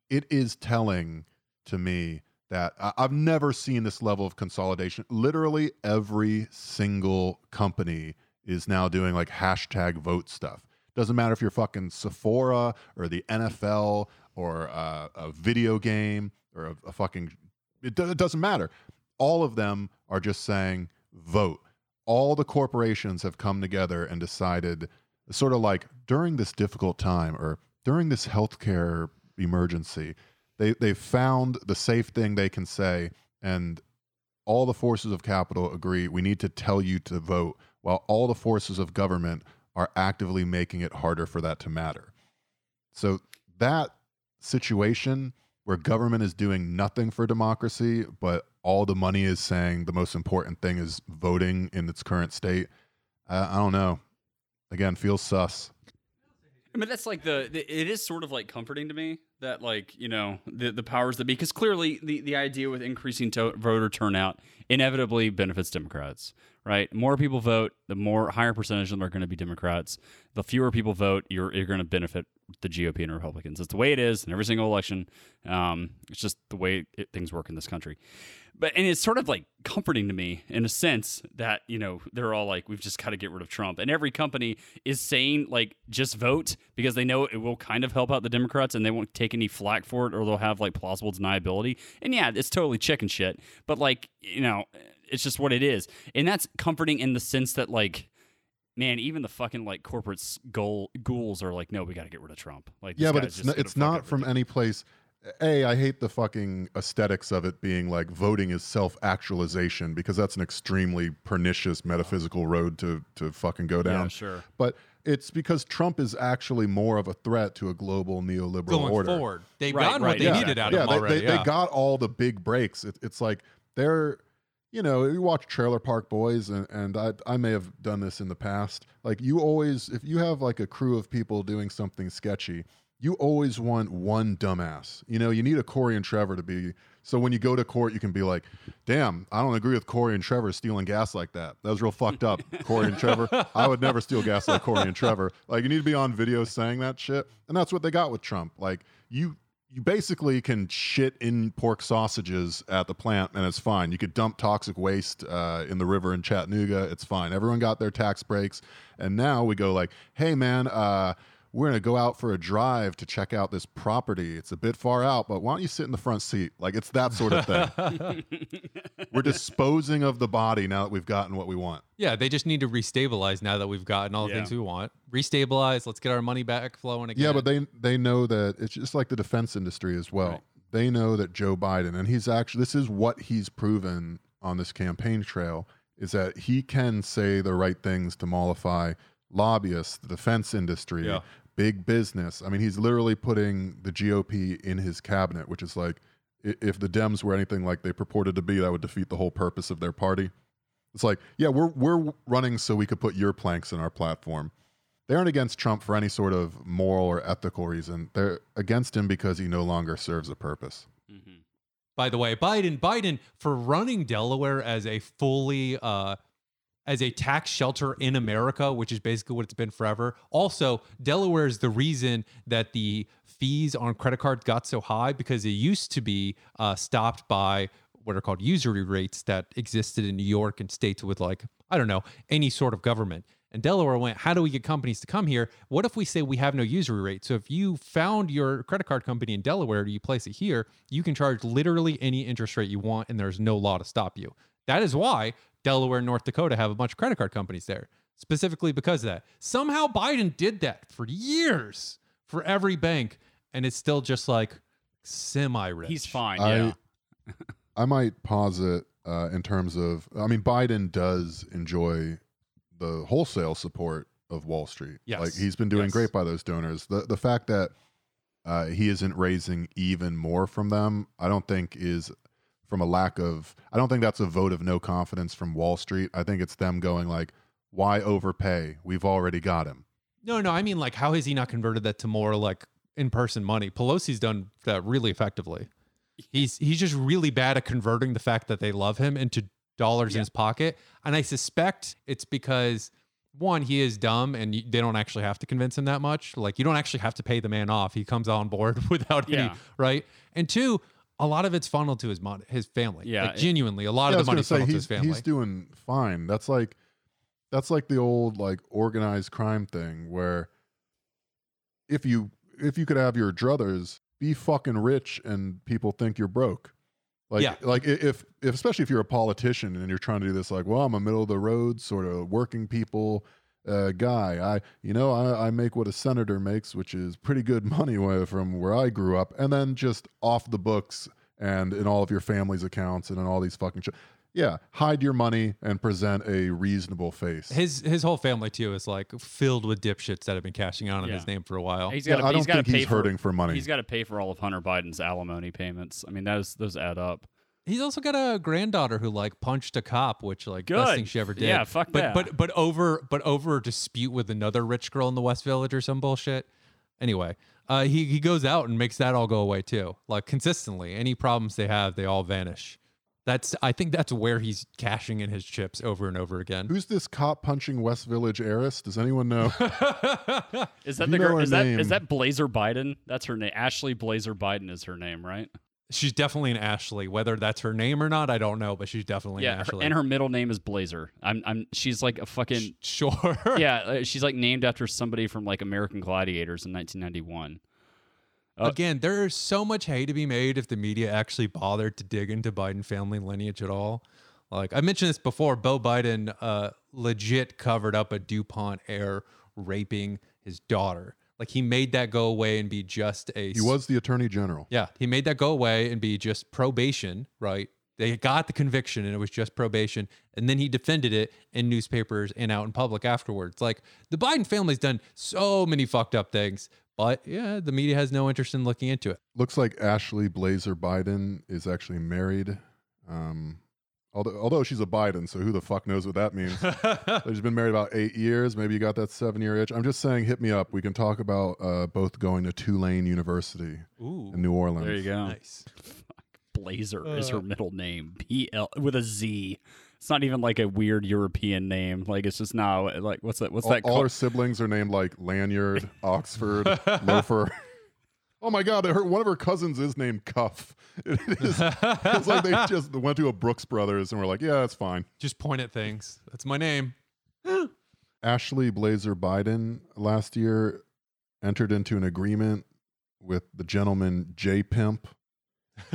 It is telling to me that I've never seen this level of consolidation. Literally every single company is now doing like hashtag vote stuff. Doesn't matter if you're fucking Sephora or the NFL or uh, a video game or a, a fucking. It, do- it doesn't matter. All of them are just saying vote. All the corporations have come together and decided, sort of like during this difficult time or during this healthcare emergency, they they found the safe thing they can say, and all the forces of capital agree we need to tell you to vote, while all the forces of government are actively making it harder for that to matter. So that situation where government is doing nothing for democracy, but all the money is saying the most important thing is voting in its current state. I don't know. Again, feels sus. I mean, that's like the, the. It is sort of like comforting to me that, like, you know, the the powers that be, because clearly the the idea with increasing to- voter turnout inevitably benefits Democrats, right? More people vote, the more higher percentage of them are going to be Democrats. The fewer people vote, you're you're going to benefit the GOP and Republicans. It's the way it is in every single election. Um, it's just the way it, things work in this country. But and it's sort of like comforting to me in a sense that you know they're all like we've just got to get rid of Trump, and every company is saying like just vote because they know it will kind of help out the Democrats and they won't take any flack for it or they'll have like plausible deniability. And yeah, it's totally chicken shit, but like you know it's just what it is, and that's comforting in the sense that like. Man, even the fucking like corporate goal ghouls are like, no, we got to get rid of Trump. Like, yeah, but it's not, it's not from any place. A, I hate the fucking aesthetics of it being like voting is self actualization because that's an extremely pernicious metaphysical road to to fucking go down. Yeah, sure. But it's because Trump is actually more of a threat to a global neoliberal Going order. forward, they've Right, gotten right, what they yeah. needed out yeah, of they, already. They, yeah. they got all the big breaks. It, it's like they're, you know, you watch Trailer Park Boys, and, and I, I may have done this in the past. Like you always, if you have like a crew of people doing something sketchy, you always want one dumbass. You know, you need a Corey and Trevor to be. So when you go to court, you can be like, "Damn, I don't agree with Corey and Trevor stealing gas like that. That was real fucked up, Corey and Trevor. I would never steal gas like Corey and Trevor. Like you need to be on video saying that shit, and that's what they got with Trump. Like you you basically can shit in pork sausages at the plant and it's fine. You could dump toxic waste uh, in the river in Chattanooga. It's fine. Everyone got their tax breaks. And now we go like, hey, man, uh, we're going to go out for a drive to check out this property. It's a bit far out, but why don't you sit in the front seat? Like it's that sort of thing. we're disposing of the body now that we've gotten what we want. Yeah, they just need to restabilize now that we've gotten all the Yeah. things we want. Restabilize. Let's get our money back flowing again. Yeah, but they they know that it's just like the defense industry as well. Right. They know that Joe Biden, and he's actually this is what he's proven on this campaign trail, is that he can say the right things to mollify lobbyists, the defense industry, Yeah. big business. I mean, he's literally putting the GOP in his cabinet, which is like if the Dems were anything like they purported to be, that would defeat the whole purpose of their party. It's like, yeah, we're we're running so we could put your planks in our platform. They aren't against Trump for any sort of moral or ethical reason. They're against him because he no longer serves a purpose. Mhm. by the way. Biden, Biden for running Delaware as a fully uh as a tax shelter in America, which is basically what it's been forever. Also, Delaware is the reason that the fees on credit cards got so high because it used to be uh, stopped by what are called usury rates that existed in New York and states with like I don't know any sort of government. And Delaware went, how do we get companies to come here? What if we say we have no usury rate? So if you found your credit card company in Delaware, you place it here, you can charge literally any interest rate you want, and there's no law to stop you. That is why Delaware North Dakota have a bunch of credit card companies there, specifically because of that. Somehow Biden did that for years for every bank, and it's still just like semi rich. He's fine. I- Yeah. I might posit uh, in terms of, I mean, Biden does enjoy the wholesale support of Wall Street. Yes. like he's been doing Yes. great by those donors. The the fact that uh, he isn't raising even more from them, I don't think is from a lack of. I don't think that's a vote of no confidence from Wall Street. I think it's them going like, why overpay? We've already got him. No, no, I mean like how has he not converted that to more like in-person money? Pelosi's done that really effectively. He's he's just really bad at converting the fact that they love him into dollars in his pocket, and I suspect it's because one he is dumb and they don't actually have to convince him that much. Like you don't actually have to pay the man off. He comes on board without any right. And two, a lot of it's funneled to his mon- his family. Yeah, like it- genuinely, a lot Yeah, of the gonna money's say funneled to his family. he's doing fine. That's like that's like the old like organized crime thing where if you if you could have your druthers be fucking rich and people think you're broke. Like Yeah. like if if especially if you're a politician and you're trying to do this like, well, I'm a middle of the road sort of working people uh, guy. I you know, I, I make what a senator makes, which is pretty good money where, from where I grew up, and then just off the books and in all of your family's accounts and in all these fucking shit. Yeah, hide your money and present a reasonable face. his his whole family too is like filled with dipshits that have been cashing out on Yeah. his name for a while. He's Yeah, got. I don't he's got to think he's for, hurting for money. He's got to pay for all of Hunter Biden's alimony payments. I mean, those those add up. He's also got a granddaughter who like punched a cop, which like best thing she ever did. Yeah, fuck but that. but but over but over a dispute with another rich girl in the West Village or some bullshit. Anyway, uh, he he goes out and makes that all go away too. Like consistently, any problems they have, they all vanish. That's I think that's where he's cashing in his chips over and over again. Who's this cop punching West Village heiress? Does anyone know? Is that You the girl? Is that name. is that Blazer Biden? That's her name. Ashley Blazer Biden is her name, right? She's definitely an Ashley. Whether that's her name or not, I don't know, but she's definitely yeah, an her- Ashley. and her middle name is Blazer. I'm I'm. She's like a fucking. sure. yeah, uh, she's like named after somebody from like American Gladiators in 1991. Uh, Again, there is so much hay to be made if the media actually bothered to dig into Biden family lineage at all. Like I mentioned this before, Beau Biden uh, legit covered up a DuPont heir raping his daughter. Like he made that go away and be just a he was the attorney general. yeah, he made that go away and be just probation, right? They got the conviction and it was just probation. And then he defended it in newspapers and out in public afterwards. Like the Biden family's done so many fucked up things, but yeah, the media has no interest in looking into it. Looks like Ashley Blazer Biden is actually married. Um, although although she's a Biden, so who the fuck knows what that means? She's been married about eight years. Maybe you got that seven year itch. I'm just saying, hit me up. We can talk about uh, both going to Tulane University Ooh, in New Orleans. there you go. nice. Blazer is Uh. her middle name. B L with a Z. It's not even like a weird European name. Like it's just now like what's that? What's All, that all called? her siblings are named like Lanyard, Oxford, Loafer. Oh my God! Her, one of her cousins is named Cuff. It is, it's like they just went to a Brooks Brothers and were like, "Yeah, it's fine." Just point at things. That's my name. Ashley Blazer Biden last year entered into an agreement with the gentleman J Pimp.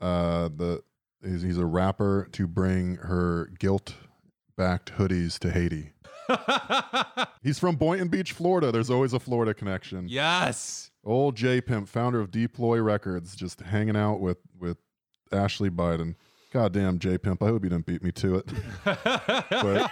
uh, the he's, he's a rapper to bring her guilt-backed hoodies to Haiti. He's from Boynton Beach, Florida. There's always a Florida connection. yes. Old J Pimp, founder of Deploy Records, just hanging out with with Ashley Biden. Goddamn J Pimp, I hope you didn't beat me to it. But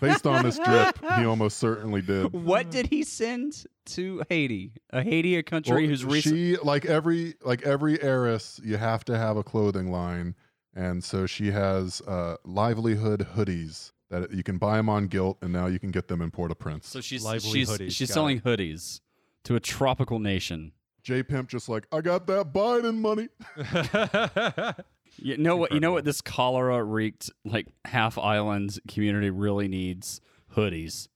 based on this drip, he almost certainly did. What did he send to Haiti? A Haiti, a country Well, who's recently. she like every like every heiress, you have to have a clothing line, and so she has uh, livelihood hoodies that you can buy them on Gilt, and now you can get them in Port-au-Prince. So she's Lively she's hoodies, she's got selling hoodies to a tropical nation. J Pimp just like, I got that Biden money. You know what? You know what? This cholera reeked like half island community really needs hoodies.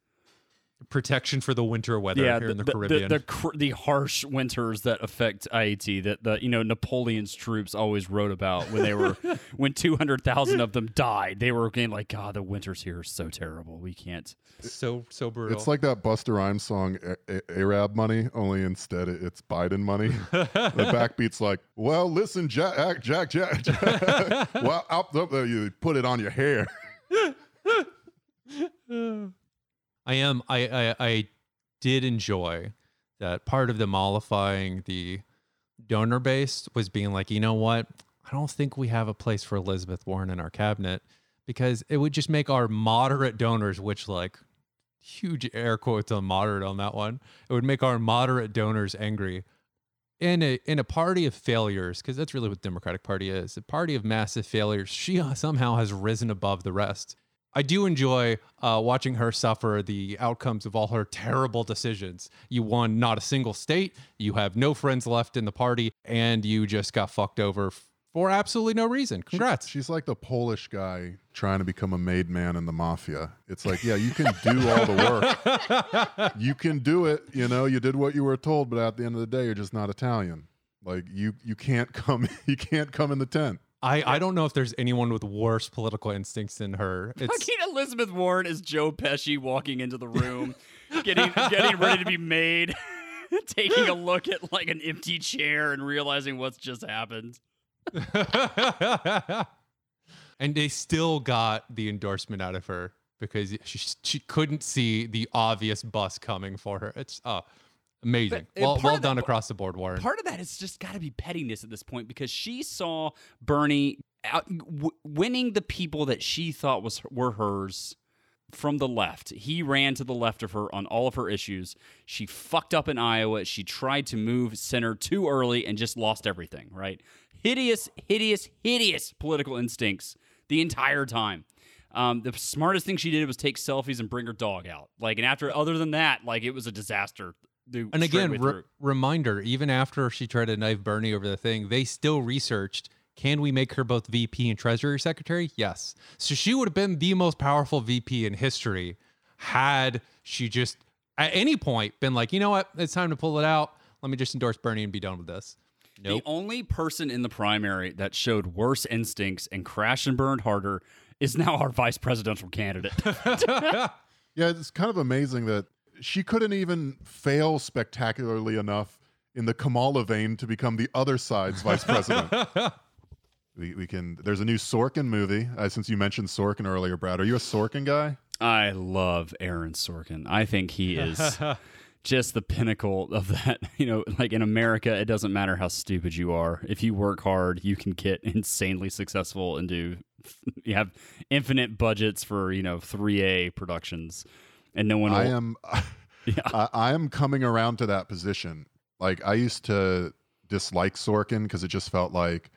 Protection for the winter weather yeah, here in the, the, Caribbean. the, cr- the harsh winters that affect Haiti that the you know Napoleon's troops always wrote about when they were when two hundred thousand of them died. They were getting like, God, the winters here are so terrible. We can't. so so brutal. It's like that Busta Rhymes song, A- A- Arab money, only instead it's Biden money. the backbeat's like, well, listen, Jack, Jack, Jack, Jack. well, up, up there, you put it on your hair. I am. I, I I did enjoy that part of the mollifying the donor base was being like, you know what? I don't think we have a place for Elizabeth Warren in our cabinet because it would just make our moderate donors, which like huge air quotes on moderate on that one, it would make our moderate donors angry. In a in a party of failures, because that's really what the Democratic Party is, a party of massive failures. She somehow has risen above the rest. I do enjoy uh, watching her suffer the outcomes of all her terrible decisions. You won not a single state, you have no friends left in the party, and you just got fucked over f- for absolutely no reason. Congrats. She's like the Polish guy trying to become a made man in the mafia. It's like, yeah, you can do all the work. you can do it. You know, you did what you were told, but at the end of the day, you're just not Italian. Like you, you can't come. You can't come in the tent. I, I don't know if there's anyone with worse political instincts than her. It's Fucking Elizabeth Warren is Joe Pesci walking into the room, getting getting ready to be made, taking a look at like an empty chair and realizing what's just happened. and they still got the endorsement out of her because she, she couldn't see the obvious bus coming for her. It's uh, amazing. But, well, well of that- done across the board, Warren. Part of that is just got to be pettiness at this point because she saw Bernie out, w- winning the people that she thought was were hers from the left. He ran to the left of her on all of her issues. She fucked up in Iowa. She tried to move center too early and just lost everything, right? Hideous, hideous, hideous political instincts the entire time. Um, the smartest thing she did was take selfies and bring her dog out. Like, and after, other than that, like it was a disaster. The and again, re- reminder: even after she tried to knife Bernie over the thing, they still researched. Can we make her both VP and Treasury Secretary? Yes. So she would have been the most powerful VP in history had she just at any point been like, you know what, it's time to pull it out. Let me just endorse Bernie and be done with this. Nope. The only person in the primary that showed worse instincts and crashed and burned harder is now our vice presidential candidate. Yeah, it's kind of amazing that she couldn't even fail spectacularly enough in the Kamala vein to become the other side's vice president. we, we can. There's a new Sorkin movie. Uh, since you mentioned Sorkin earlier, Brad, are you a Sorkin guy? I love Aaron Sorkin. I think he is just the pinnacle of that. You know, like in America, it doesn't matter how stupid you are. If you work hard, you can get insanely successful and do. You have infinite budgets for you know three A productions, and no one. Will, I am. Yeah. I, I am coming around to that position. Like I used to dislike Sorkin because it just felt like,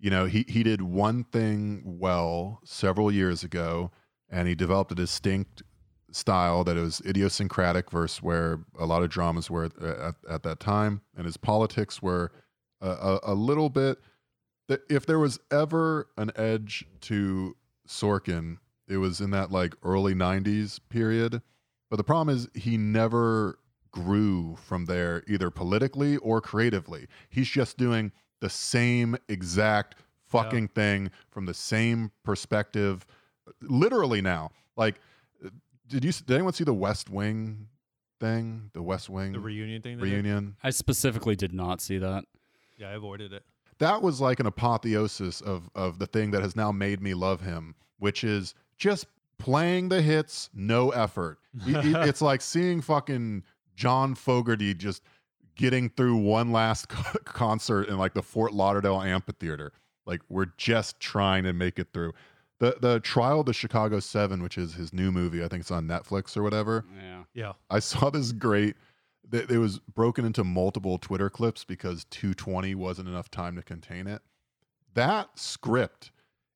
you know, he he did one thing well several years ago, and he developed a distinct style that was idiosyncratic versus where a lot of dramas were at, at, at that time, and his politics were a, a, a little bit. If there was ever an edge to Sorkin, it was in that like early '90s period. But the problem is he never grew from there either politically or creatively. He's just doing the same exact fucking thing from the same perspective literally now. Like did you did anyone see the West Wing thing? The West Wing the reunion thing. they reunion? I specifically did not see that. Yeah, I avoided it. that was like an apotheosis of of the thing that has now made me love him, which is just playing the hits, no effort. It- it- it's like seeing fucking John Fogerty just getting through one last concert in like the Fort Lauderdale amphitheater. Like we're just trying to make it through. The the trial of the Chicago Seven, which is his new movie, I think it's on Netflix or whatever. Yeah. Yeah. I saw this great. th- It was broken into multiple Twitter clips because 220 wasn't enough time to contain it. That script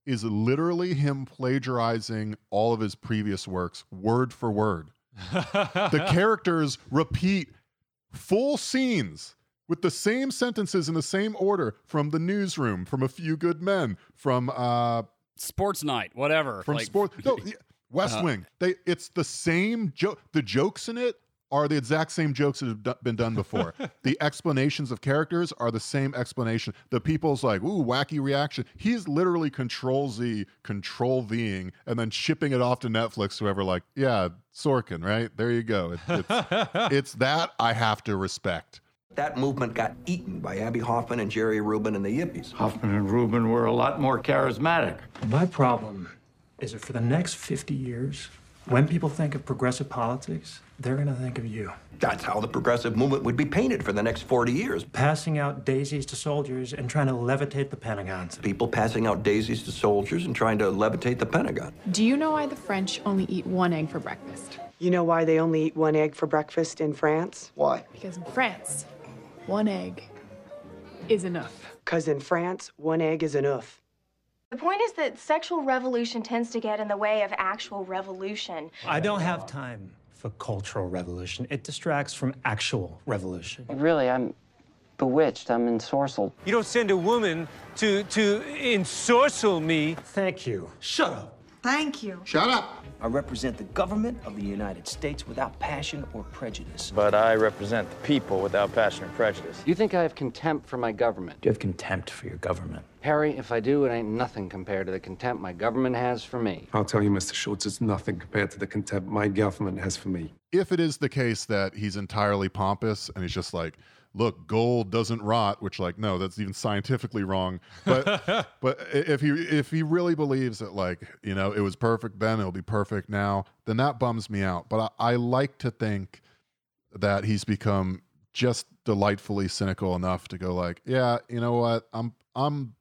is literally him plagiarizing all of his previous works word for word. The characters repeat full scenes with the same sentences in the same order from the newsroom, from A Few Good Men, from uh, Sports night, whatever. from like, sports. No, West Uh, Wing. They it's the same joke. The jokes in it are the exact same jokes that have do- been done before. the explanations of characters are the same explanation. The people's like, ooh, wacky reaction. He's literally control Z, control Ving, and then shipping it off to Netflix. Whoever like, yeah, Sorkin, right? There you go. It, it's, it's that I have to respect. That movement got eaten by Abbie Hoffman and Jerry Rubin and the Yippies. Hoffman and Rubin were a lot more charismatic. My problem is that for the next 50 years, when people think of progressive politics, they're going to think of you. That's how the progressive movement would be painted for the next 40 years. Passing out daisies to soldiers and trying to levitate the Pentagon. People passing out daisies to soldiers and trying to levitate the Pentagon. Do you know why the French only eat one egg for breakfast? You know why they only eat one egg for breakfast in France? Why? Because in France, one egg is enough. Because in France, one egg is enough. The point is that sexual revolution tends to get in the way of actual revolution. I don't have time for cultural revolution. It distracts from actual revolution. Really, I'm bewitched. I'm ensorcelled. You don't send a woman to to ensorcel me. Thank you. Shut up. Thank you. Shut up! I represent the government of the United States without passion or prejudice. But I represent the people without passion or prejudice. You think I have contempt for my government? Do you have contempt for your government? Harry, if I do, it ain't nothing compared to the contempt my government has for me. I'll tell you, Mr. Schultz, it's nothing compared to the contempt my government has for me. If it is the case that he's entirely pompous and he's just like, look, gold doesn't rot, which like, no, that's even scientifically wrong. But but if he if he really believes that like, you know, it was perfect then, it'll be perfect now, then that bums me out. But I, I like to think that he's become just delightfully cynical enough to go like, yeah, you know what? I'm I'm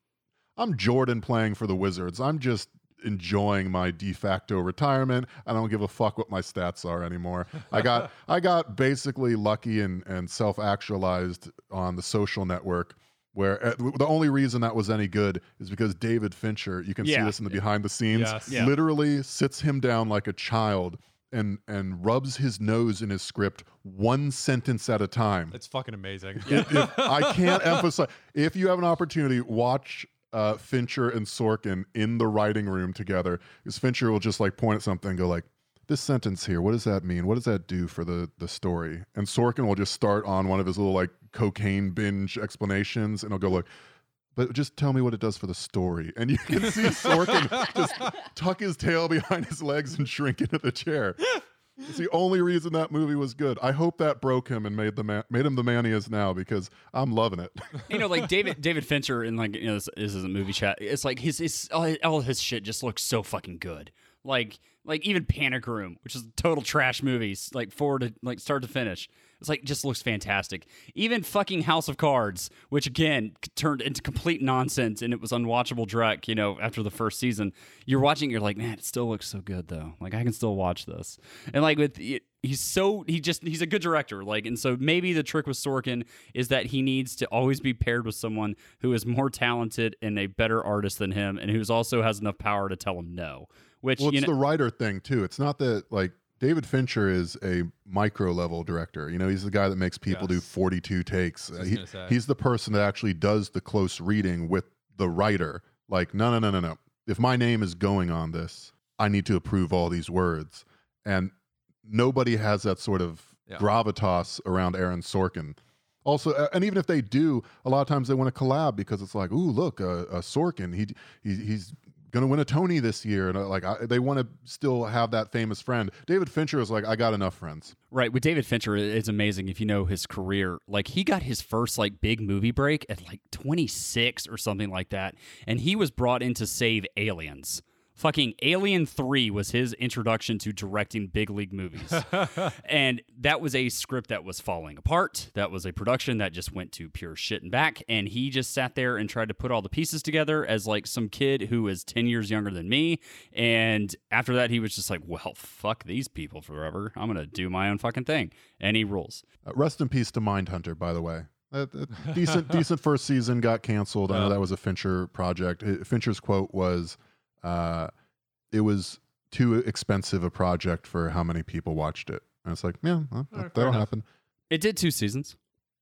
I'm Jordan playing for the Wizards. I'm just enjoying my de facto retirement. I don't give a fuck what my stats are anymore. I got I got basically lucky and and self-actualized on the social network where uh, the only reason that was any good is because David Fincher, you can see this in the behind the scenes, Yes. Yeah. literally sits him down like a child and and rubs his nose in his script one sentence at a time. It's fucking amazing. If- I can't emphasize. If you have an opportunity, watch uh, Fincher and Sorkin in the writing room together. Because Fincher will just like point at something and go like, "This sentence here, what does that mean? What does that do for the the story?" And Sorkin will just start on one of his little like cocaine binge explanations, and he'll go like. But just tell me what it does for the story. And you can see Sorkin just tuck his tail behind his legs and shrink into the chair. It's the only reason that movie was good. I hope that broke him and made the man, made him the man he is now because I'm loving it. you know, like David David Fincher in like you know this, this is a movie chat. It's like his his all, his shit just looks so fucking good. Like like even Panic Room, which is a total trash movies, like forward to like start to finish. It's like just looks fantastic. Even fucking House of Cards, which again turned into complete nonsense and it was unwatchable dreck, you know, after the first season. You're watching, you're like, man, it still looks so good though. Like I can still watch this. And like with he's so he just he's a good director. Like and so maybe the trick with Sorkin is that he needs to always be paired with someone who is more talented and a better artist than him and who's also has enough power to tell him no. Which well, you it's know, the writer thing too. It's not that like David Fincher is a micro level director. You know, he's the guy that makes people do 42 takes. He- he's the person that actually does the close reading with the writer. Like, no, no, no, no, no. If my name is going on this, I need to approve all these words. And nobody has that sort of Yeah. gravitas around Aaron Sorkin. Also, and even if they do, a lot of times they want to collab because it's like, ooh, look, uh, uh, Sorkin, he, he he's going to win a Tony this year, and uh, like I, they want to still have that famous friend. David Fincher is like, I got enough friends. Right, with David Fincher, it's amazing if you know his career. Like he got his first like big movie break at like 26 or something like that, and he was brought in to save Aliens. Fucking Alien 3 was his introduction to directing big league movies. and that was a script that was falling apart. That was a production that just went to pure shit and back. And he just sat there and tried to put all the pieces together as like some kid who is 10 years younger than me. And after that, he was just like, well, fuck these people forever. I'm going to do my own fucking thing. And he rules. Uh, rest in peace to Mindhunter, by the way. Uh, uh, decent, decent first season got canceled. I know that was a Fincher project. Uh, Fincher's quote was, uh, "It was too expensive a project for how many people watched it." And it's like, yeah, well, fair that'll happen. It did two seasons.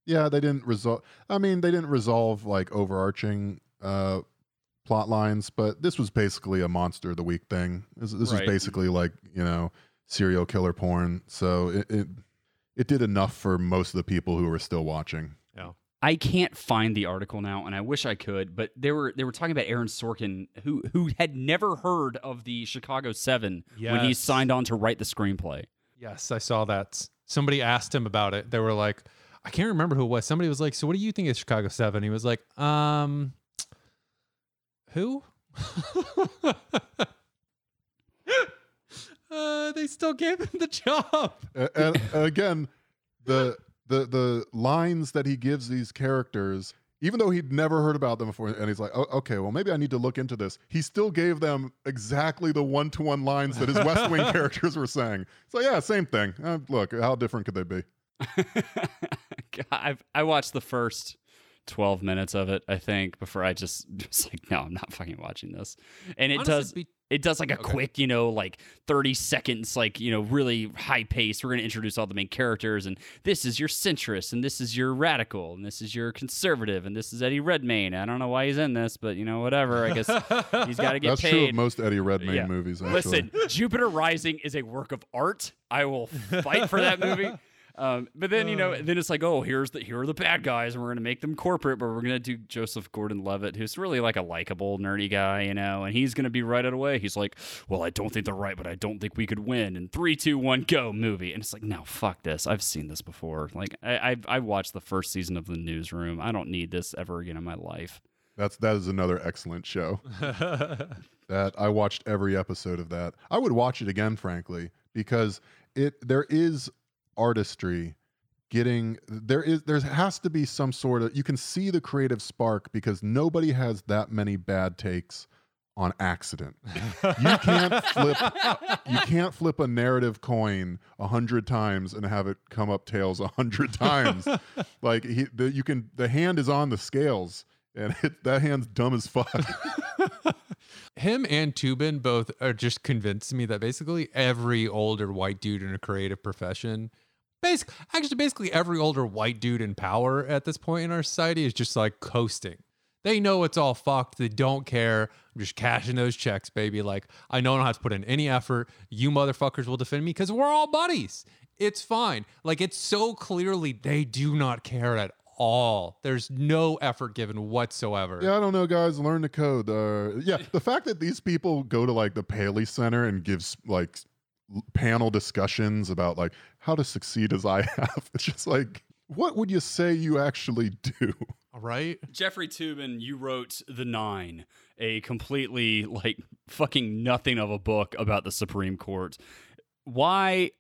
Yeah, they didn't resolve. I mean, they didn't resolve like overarching uh, plot lines, but this was basically a monster of the week thing. This, this Right. was basically like you know serial killer porn. So it, it it did enough for most of the people who were still watching. Yeah. I can't find the article now, and I wish I could. But they were they were talking about Aaron Sorkin, who who had never heard of the Chicago Seven when he signed on to write the screenplay. Yes, I saw that. Somebody asked him about it. They were like, I can't remember who it was. Somebody was like, "So what do you think of Chicago 7?" He was like, "Um who?" uh, they still gave him the job. A- and, and again, the the the lines that he gives these characters, even though he'd never heard about them before, and he's like, oh, okay, well maybe I need to look into this. He still gave them exactly the one to one lines that his West Wing characters were saying. So yeah, same thing. Uh, look, how different could they be? God, I've, I watched the first 12 minutes of it, I think, before I just was like, no, I'm not fucking watching this. And it Honestly, does. be- it does like a Okay. quick, you know, like 30 seconds, like, you know, really high pace. We're going to introduce all the main characters, and this is your centrist, and this is your radical, and this is your conservative, and this is Eddie Redmayne. I don't know why he's in this, but, you know, whatever. I guess he's got to get That's paid. true of most Eddie Redmayne Yeah. movies. Actually. Listen, Jupiter Rising is a work of art. I will fight for that movie. Um, but then you know, then it's like, oh, here's the here are the bad guys, and we're gonna make them corporate, but we're gonna do Joseph Gordon-Levitt, who's really like a likable, nerdy guy, you know, and he's gonna be right out away. He's like, well, I don't think they're right, but I don't think we could win. And three, two, one, go, movie. And it's like, no, fuck this. I've seen this before. Like, I I, I watched the first season of The Newsroom. I don't need this ever again in my life. That's that is another excellent show. that I watched every episode of that. I would watch it again, frankly, because it there is artistry getting there is there has to be some sort of you can see the creative spark because nobody has that many bad takes on accident. You can't flip you can't flip a narrative coin a hundred times and have it come up tails a hundred times. like he, the, you can the hand is on the scales and it, that hand's dumb as fuck. Him and Toobin both are just convinced me that basically every older white dude in a creative profession, basic, actually basically every older white dude in power at this point in our society is just like coasting. They know it's all fucked. They don't care. I'm just cashing those checks, baby. Like I know I don't have to put in any effort. You motherfuckers will defend me because we're all buddies. It's fine. Like it's so clearly they do not care at all. There's no effort given whatsoever. Yeah, I don't know, guys. Learn to code. Uh, yeah, the fact that these people go to like the Paley Center and gives like panel discussions about like how to succeed as I have, it's just like, what would you say you actually do? All right. Jeffrey Toobin, you wrote The Nine, a completely like fucking nothing of a book about the Supreme Court. Why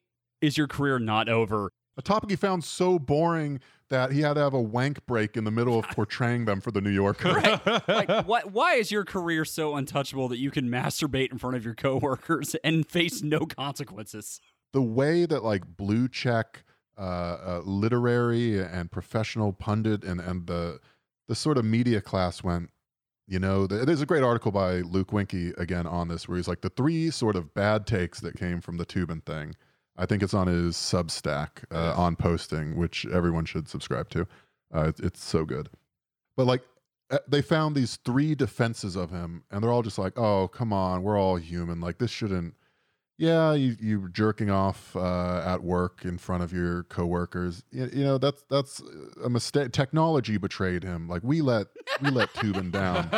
is your career not over? A topic he found so boring that he had to have a wank break in the middle of portraying them for the New Yorker. like, what? Why is your career so untouchable that you can masturbate in front of your coworkers and face no consequences? The way that like blue check uh, uh, literary and professional pundit and and the the sort of media class went you know th- there's a great article by luke winkie again on this where he's like the three sort of bad takes that came from the toobin thing i think it's on his substack uh, on posting which everyone should subscribe to. Uh, it- it's so good. But like uh, they found these three defenses of him and they're all just like oh come on we're all human. Like this shouldn't yeah, you you jerking off uh, at work in front of your coworkers. You, you know that's that's a mistake. Technology betrayed him. Like we let we let Toobin down.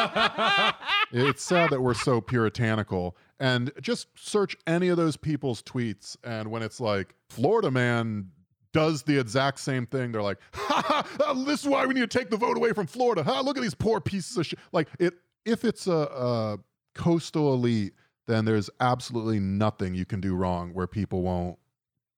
It's sad that we're so puritanical. And just search any of those people's tweets, and when it's like Florida man does the exact same thing, they're like, ha, ha, "This is why we need to take the vote away from Florida." Ha, look at these poor pieces of shit. Like it, if it's a, a coastal elite then there's absolutely nothing you can do wrong where people won't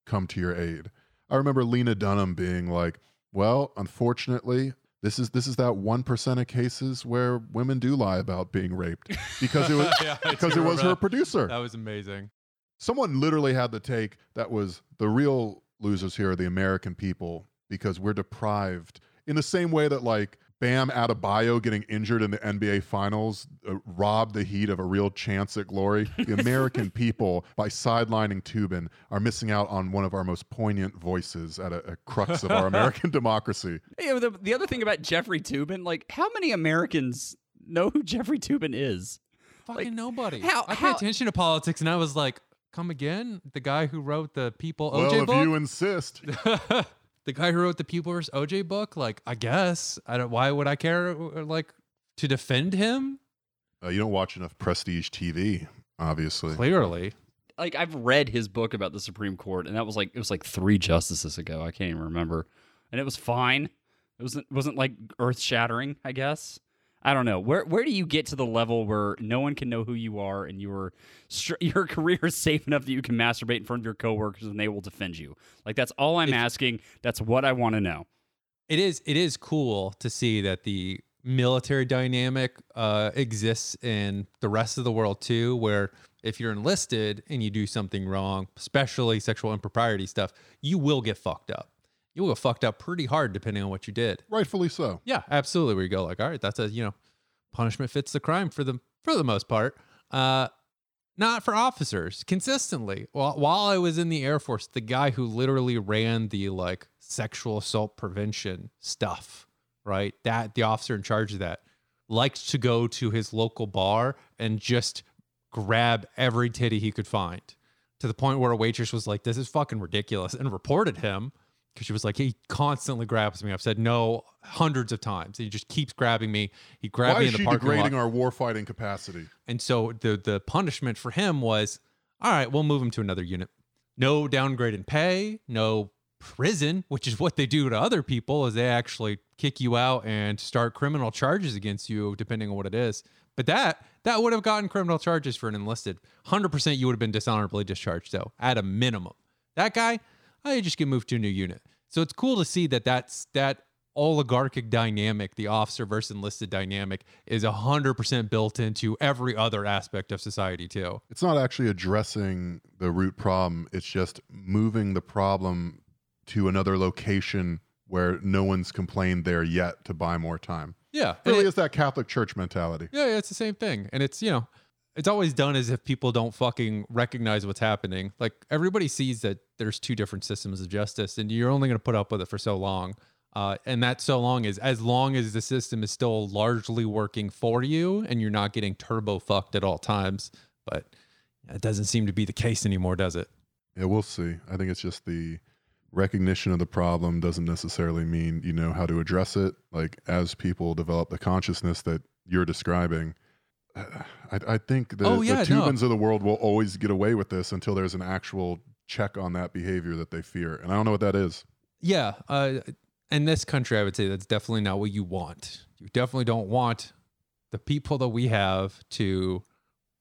come to your aid. I remember Lena Dunham being like, "Well, unfortunately, this is this is that one percent of cases where women do lie about being raped because it was Yeah, because it was her that. producer." That was amazing. Someone literally had the take that was the real losers here are the American people because we're deprived in the same way that like Bam Adebayo getting injured in the NBA Finals uh, robbed the Heat of a real chance at glory. The American people, by sidelining Toobin, are missing out on one of our most poignant voices at a, a crux of our American democracy. Yeah, the, the other thing about Jeffrey Toobin, like, how many Americans know who Jeffrey Toobin is? Fucking nobody. how- I pay how- attention to politics, and I was like, "Come again?" The guy who wrote the People OJ well, OJ if book. you insist. the guy who wrote the People vs. OJ book. Like, I guess I don't. Why would I care? uh, Like to defend him? Uh, you don't watch enough prestige TV, obviously. Clearly, Like, I've read his book about the Supreme Court, and that was like, it was like three justices ago. I can't even remember. And it was fine. It wasn't, wasn't like earth shattering, I guess. I don't know. Where where do you get to the level where no one can know who you are and your your career is safe enough that you can masturbate in front of your coworkers and they will defend you? Like that's all I'm asking. That's what I want to know. it is. It is cool to see that the military dynamic uh, exists in the rest of the world too, where if you're enlisted and you do something wrong, especially sexual impropriety stuff, you will get fucked up. You will get fucked up pretty hard depending on what you did. Rightfully so. Yeah, absolutely. Where you go like, all right, that's a you know, punishment fits the crime for the for the most part. Uh, not for officers consistently. While while I was in the Air Force, the guy who literally ran the like sexual assault prevention stuff, right? That the officer in charge of that liked to go to his local bar and just grab every titty he could find to the point where a waitress was like, "This is fucking ridiculous," and reported him because she was like, "He constantly grabs me." I've said no hundreds of times. He just keeps grabbing me. He grabbed Why me in the parking lot. Why degrading our warfighting capacity? And so the the punishment for him was, all right, we'll move him to another unit. No downgrade in pay, no prison, which is what they do to other people, is they actually kick you out and start criminal charges against you, depending on what it is. But that that would have gotten criminal charges for an enlisted. Hundred percent, you would have been dishonorably discharged, though, at a minimum. That guy, oh, I just get moved to a new unit. So it's cool to see that that's that oligarchic dynamic, the officer versus enlisted dynamic, is 100% built into every other aspect of society, too. It's not actually addressing the root problem. It's just moving the problem to another location where no one's complained there yet to buy more time. Yeah. Really it- is that Catholic Church mentality. Yeah, yeah, it's the same thing. And it's, you know, it's always done as if people don't fucking recognize what's happening. Like everybody sees that there's two different systems of justice and you're only going to put up with it for so long. Uh, and that so long is as long as the system is still largely working for you and you're not getting turbo fucked at all times. But it doesn't seem to be the case anymore, does it? Yeah, we'll see. I think it's just the recognition of the problem doesn't necessarily mean you know how to address it. Like as people develop the consciousness that you're describing, I, I think the, Oh, yeah, the no. Of the world will always get away with this until there's an actual check on that behavior that they fear, and I don't know what that is. Yeah. Uh, in this country, I would say that's definitely not what you want. You definitely don't want the people that we have to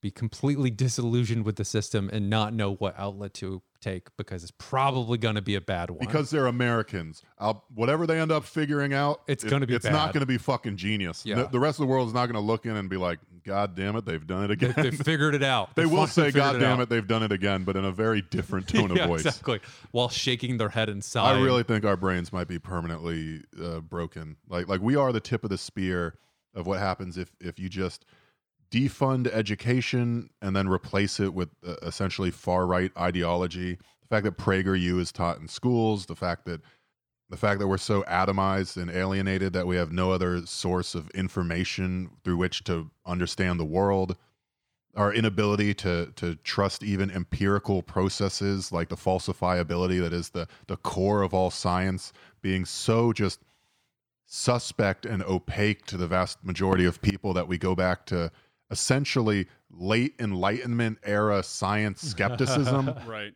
be completely disillusioned with the system and not know what outlet to take because it's probably going to be a bad one. Because they're Americans. I'll, whatever they end up figuring out, It's it- gonna be It's not going to be fucking genius. Yeah. The, the rest of the world is not going to look in and be like, "God damn it, they've done it again." they figured it out. They They will say, "God damn out." it, they've done it again," but in a very different tone yeah, of voice. exactly. While shaking their head and sighing. I really think our brains might be permanently uh, broken. Like like we are the tip of the spear of what happens if if you just defund education and then replace it with uh, essentially far right ideology. The fact that PragerU is taught in schools, the fact that the fact that we're so atomized and alienated that we have no other source of information through which to understand the world our inability to to trust even empirical processes like the falsifiability that is the the core of all science being so just suspect and opaque to the vast majority of people that we go back to essentially late enlightenment era science skepticism right.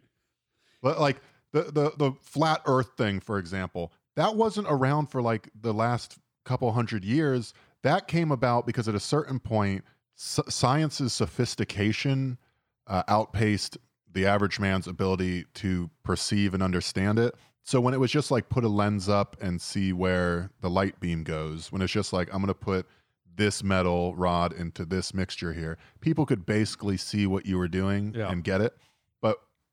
but like the, the the flat earth thing for example that wasn't around for like the last couple hundred years. That came about because at a certain point s- science's sophistication uh, outpaced the average man's ability to perceive and understand it. So when it was just like put a lens up and see where the light beam goes when it's just like i'm going to put this metal rod into this mixture here people could basically see what you were doing Yeah. and get it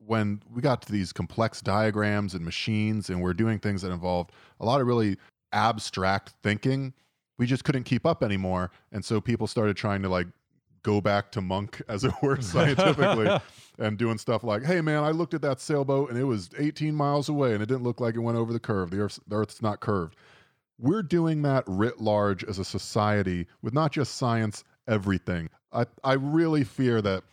when we got to these complex diagrams and machines and we're doing things that involved a lot of really abstract thinking we just couldn't keep up anymore. And so people started trying to like go back to monk, as it were, scientifically, and doing stuff like, hey, man, I looked at that sailboat and it was 18 miles away and it didn't look like it went over the curve. The, Earth's, the Earth's not curved. We're doing that writ large as a society with not just science, everything. I, I really fear that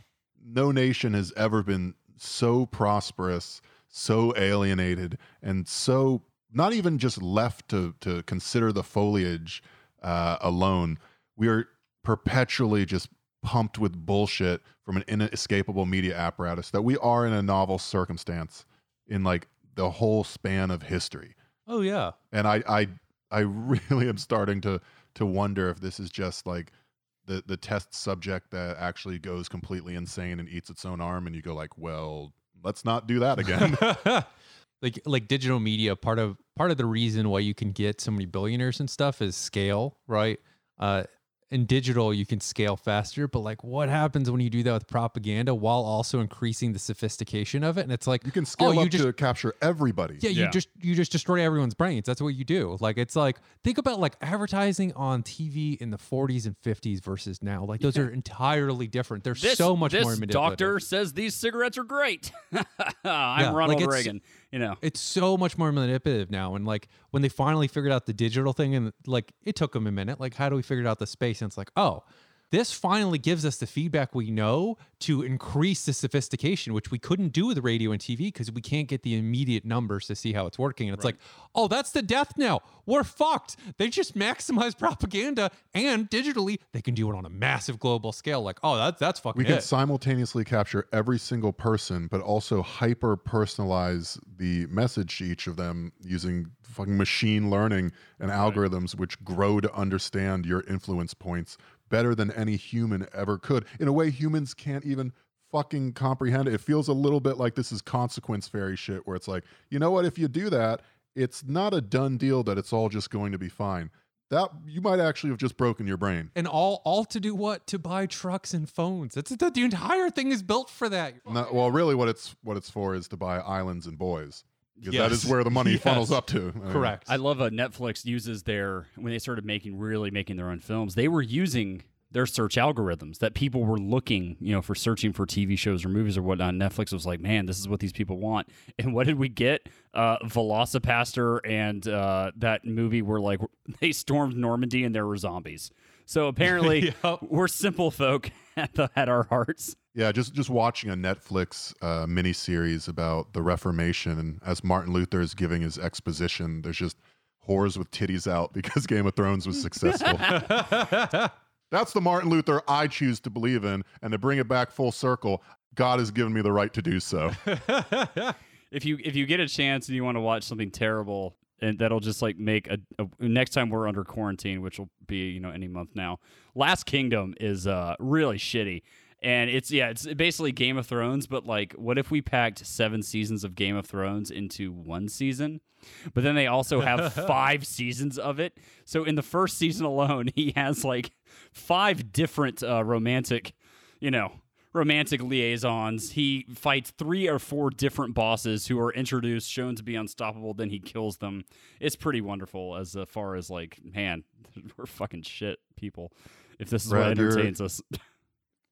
no nation has ever been so prosperous, so alienated, and so not even just left to, to consider the foliage uh, alone. We are perpetually just pumped with bullshit from an inescapable media apparatus that we are in a novel circumstance in like the whole span of history. Oh yeah. And I I I really am starting to to wonder if this is just like the the test subject that actually goes completely insane and eats its own arm and you go like, "Well, let's not do that again." like like digital media part of part of the reason why you can get so many billionaires and stuff is scale, right? Uh in digital you can scale faster but like what happens when you do that with propaganda while also increasing the sophistication of it and it's like you can oh, scale oh, you up just to capture everybody. yeah, you just you just destroy everyone's brains. That's what you do. Like it's like think about like advertising on TV in the 40s and 50s versus now. Like those are entirely different. There's This, so much this more manipulative. doctor says these cigarettes are great. I'm Yeah, Ronald like Reagan. You know, It's so much more manipulative now. And like when they finally figured out the digital thing, and like it took them a minute. Like how do we figure out the space? And it's like oh. This finally gives us the feedback we know to increase the sophistication, which we couldn't do with radio and TV because we can't get the immediate numbers to see how it's working. And it's like, oh, that's the death now. We're fucked. They just maximize propaganda and digitally they can do it on a massive global scale. Like, oh, that's that's fucking we can it. simultaneously capture every single person, but also hyper personalize the message to each of them using fucking machine learning and algorithms which grow to understand your influence points better than any human ever could in a way humans can't even fucking comprehend it. It feels a little bit like this is consequence fairy shit where it's like, you know what, if you do that, it's not a done deal that it's all just going to be fine. That you might actually have just broken your brain. and all all to do what? To buy trucks and phones. That's the, the entire thing is built for that. No, well, really, what it's what it's for is to buy islands and boys because Yes. is where the money Yes. funnels up to. Correct. I love uh, Netflix uses their when they started making really making their own films. They were using their search algorithms that people were looking, you know, for searching for TV shows or movies or whatnot. Netflix was like, man, this is what these people want. And what did we get? Uh, Velocipastor and uh, that movie where like they stormed Normandy and there were zombies. So apparently, we're simple folk at, the, at our hearts. Yeah, just just watching a Netflix uh, miniseries about the Reformation, and as Martin Luther is giving his exposition, there's just whores with titties out because Game of Thrones was successful. That's the Martin Luther I choose to believe in, and to bring it back full circle, God has given me the right to do so. if you if you get a chance and you want to watch something terrible and that'll just like make a, a next time we're under quarantine which will be you know any month now last kingdom is uh really shitty and it's yeah it's basically game of thrones but like what if we packed seven seasons of game of thrones into one season but then they also have five seasons of it so in the first season alone he has like five different uh romantic you know romantic liaisons. He fights three or four different bosses who are introduced, shown to be unstoppable. Then he kills them. It's pretty wonderful as uh, far as like, man, we're fucking shit people. If this is what Brad, you're- entertains us,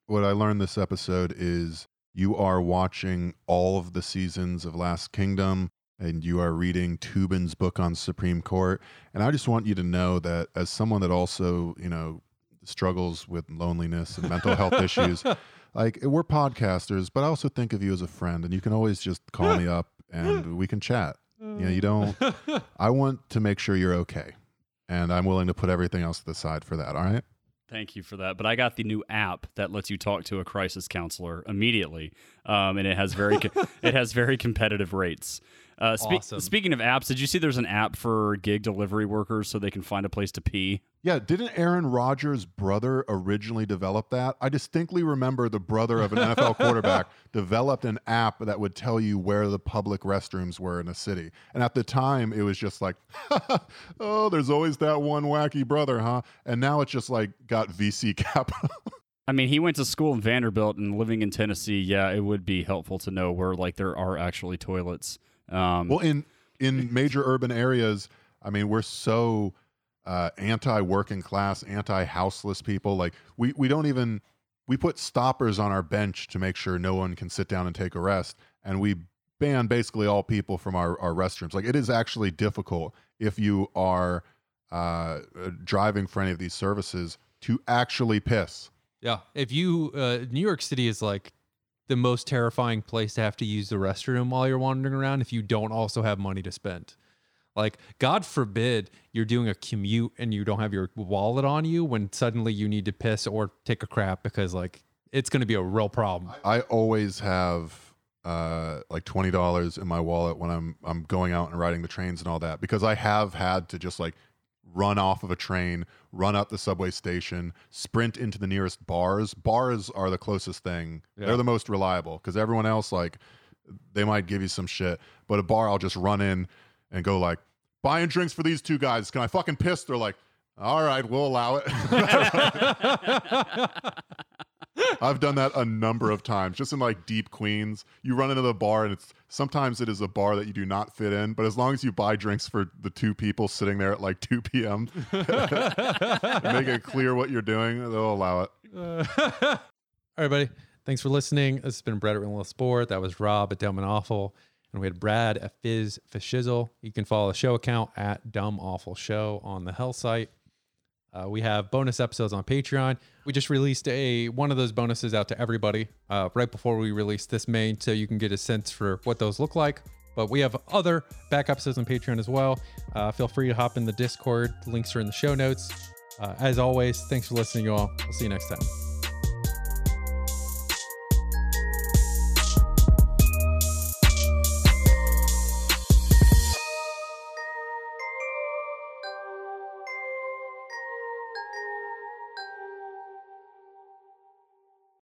what I learned this episode is you are watching all of the seasons of Last Kingdom and you are reading Toobin's book on Supreme Court. And I just want you to know that as someone that also, you know, struggles with loneliness and mental health issues, like we're podcasters, but I also think of you as a friend and you can always just call me up and we can chat. You know, you uh. don't I want to make sure you're okay. And I'm willing to put everything else to the side for that, all right? Thank you for that. But I got the new app that lets you talk to a crisis counselor immediately, um, and it has very co- it has very competitive rates. Uh, spe- Awesome. Speaking of apps, did you see there's an app for gig delivery workers so they can find a place to pee? Yeah, didn't Aaron Rodgers' brother originally develop that? I distinctly remember the brother of an NFL quarterback developed an app that would tell you where the public restrooms were in a city. And at the time, it was just like, oh, there's always that one wacky brother, huh? And now it's just like got VC capital. I mean, he went to school in Vanderbilt and living in Tennessee. Yeah, it would be helpful to know where like there are actually toilets. Um, well, in in major urban areas, I mean, we're so uh, anti-working class, anti-houseless people. Like we we don't even we put stoppers on our bench to make sure no one can sit down and take a rest, and we ban basically all people from our, our restrooms. Like it is actually difficult if you are uh, driving for any of these services to actually piss. Yeah. If you, uh, New York City is like the most terrifying place to have to use the restroom while you're wandering around if you don't also have money to spend. Like, God forbid you're doing a commute and you don't have your wallet on you when suddenly you need to piss or take a crap because, like, it's going to be a real problem. I always have uh, like twenty dollars in my wallet when I'm I'm going out and riding the trains and all that because I have had to just like run off of a train, run up the subway station, sprint into the nearest bars. Bars are the closest thing. Yeah. They're the most reliable because everyone else like they might give you some shit, but a bar I'll just run in and go like buying drinks for these two guys. Can I fucking piss? They're like, all right, we'll allow it. I've done that a number of times, just in like deep Queens. You run into the bar, and it's sometimes it is a bar that you do not fit in, but as long as you buy drinks for the two people sitting there at like 2 p.m., make it clear what you're doing, they'll allow it. All right, buddy. Thanks for listening. This has been Brett at Relentless Sport. That was Rob at Dumb and Awful. And we had Brad at Fizz Fishizzle. You can follow the show account at Dumb Awful Show on the Hell site. Uh, we have bonus episodes on Patreon. We just released a one of those bonuses out to everybody uh, right before we released this main, so you can get a sense for what those look like. But we have other back episodes on Patreon as well. Uh, feel free to hop in the Discord. Links are in the show notes. Uh, as always, thanks for listening, you all. I'll see you next time.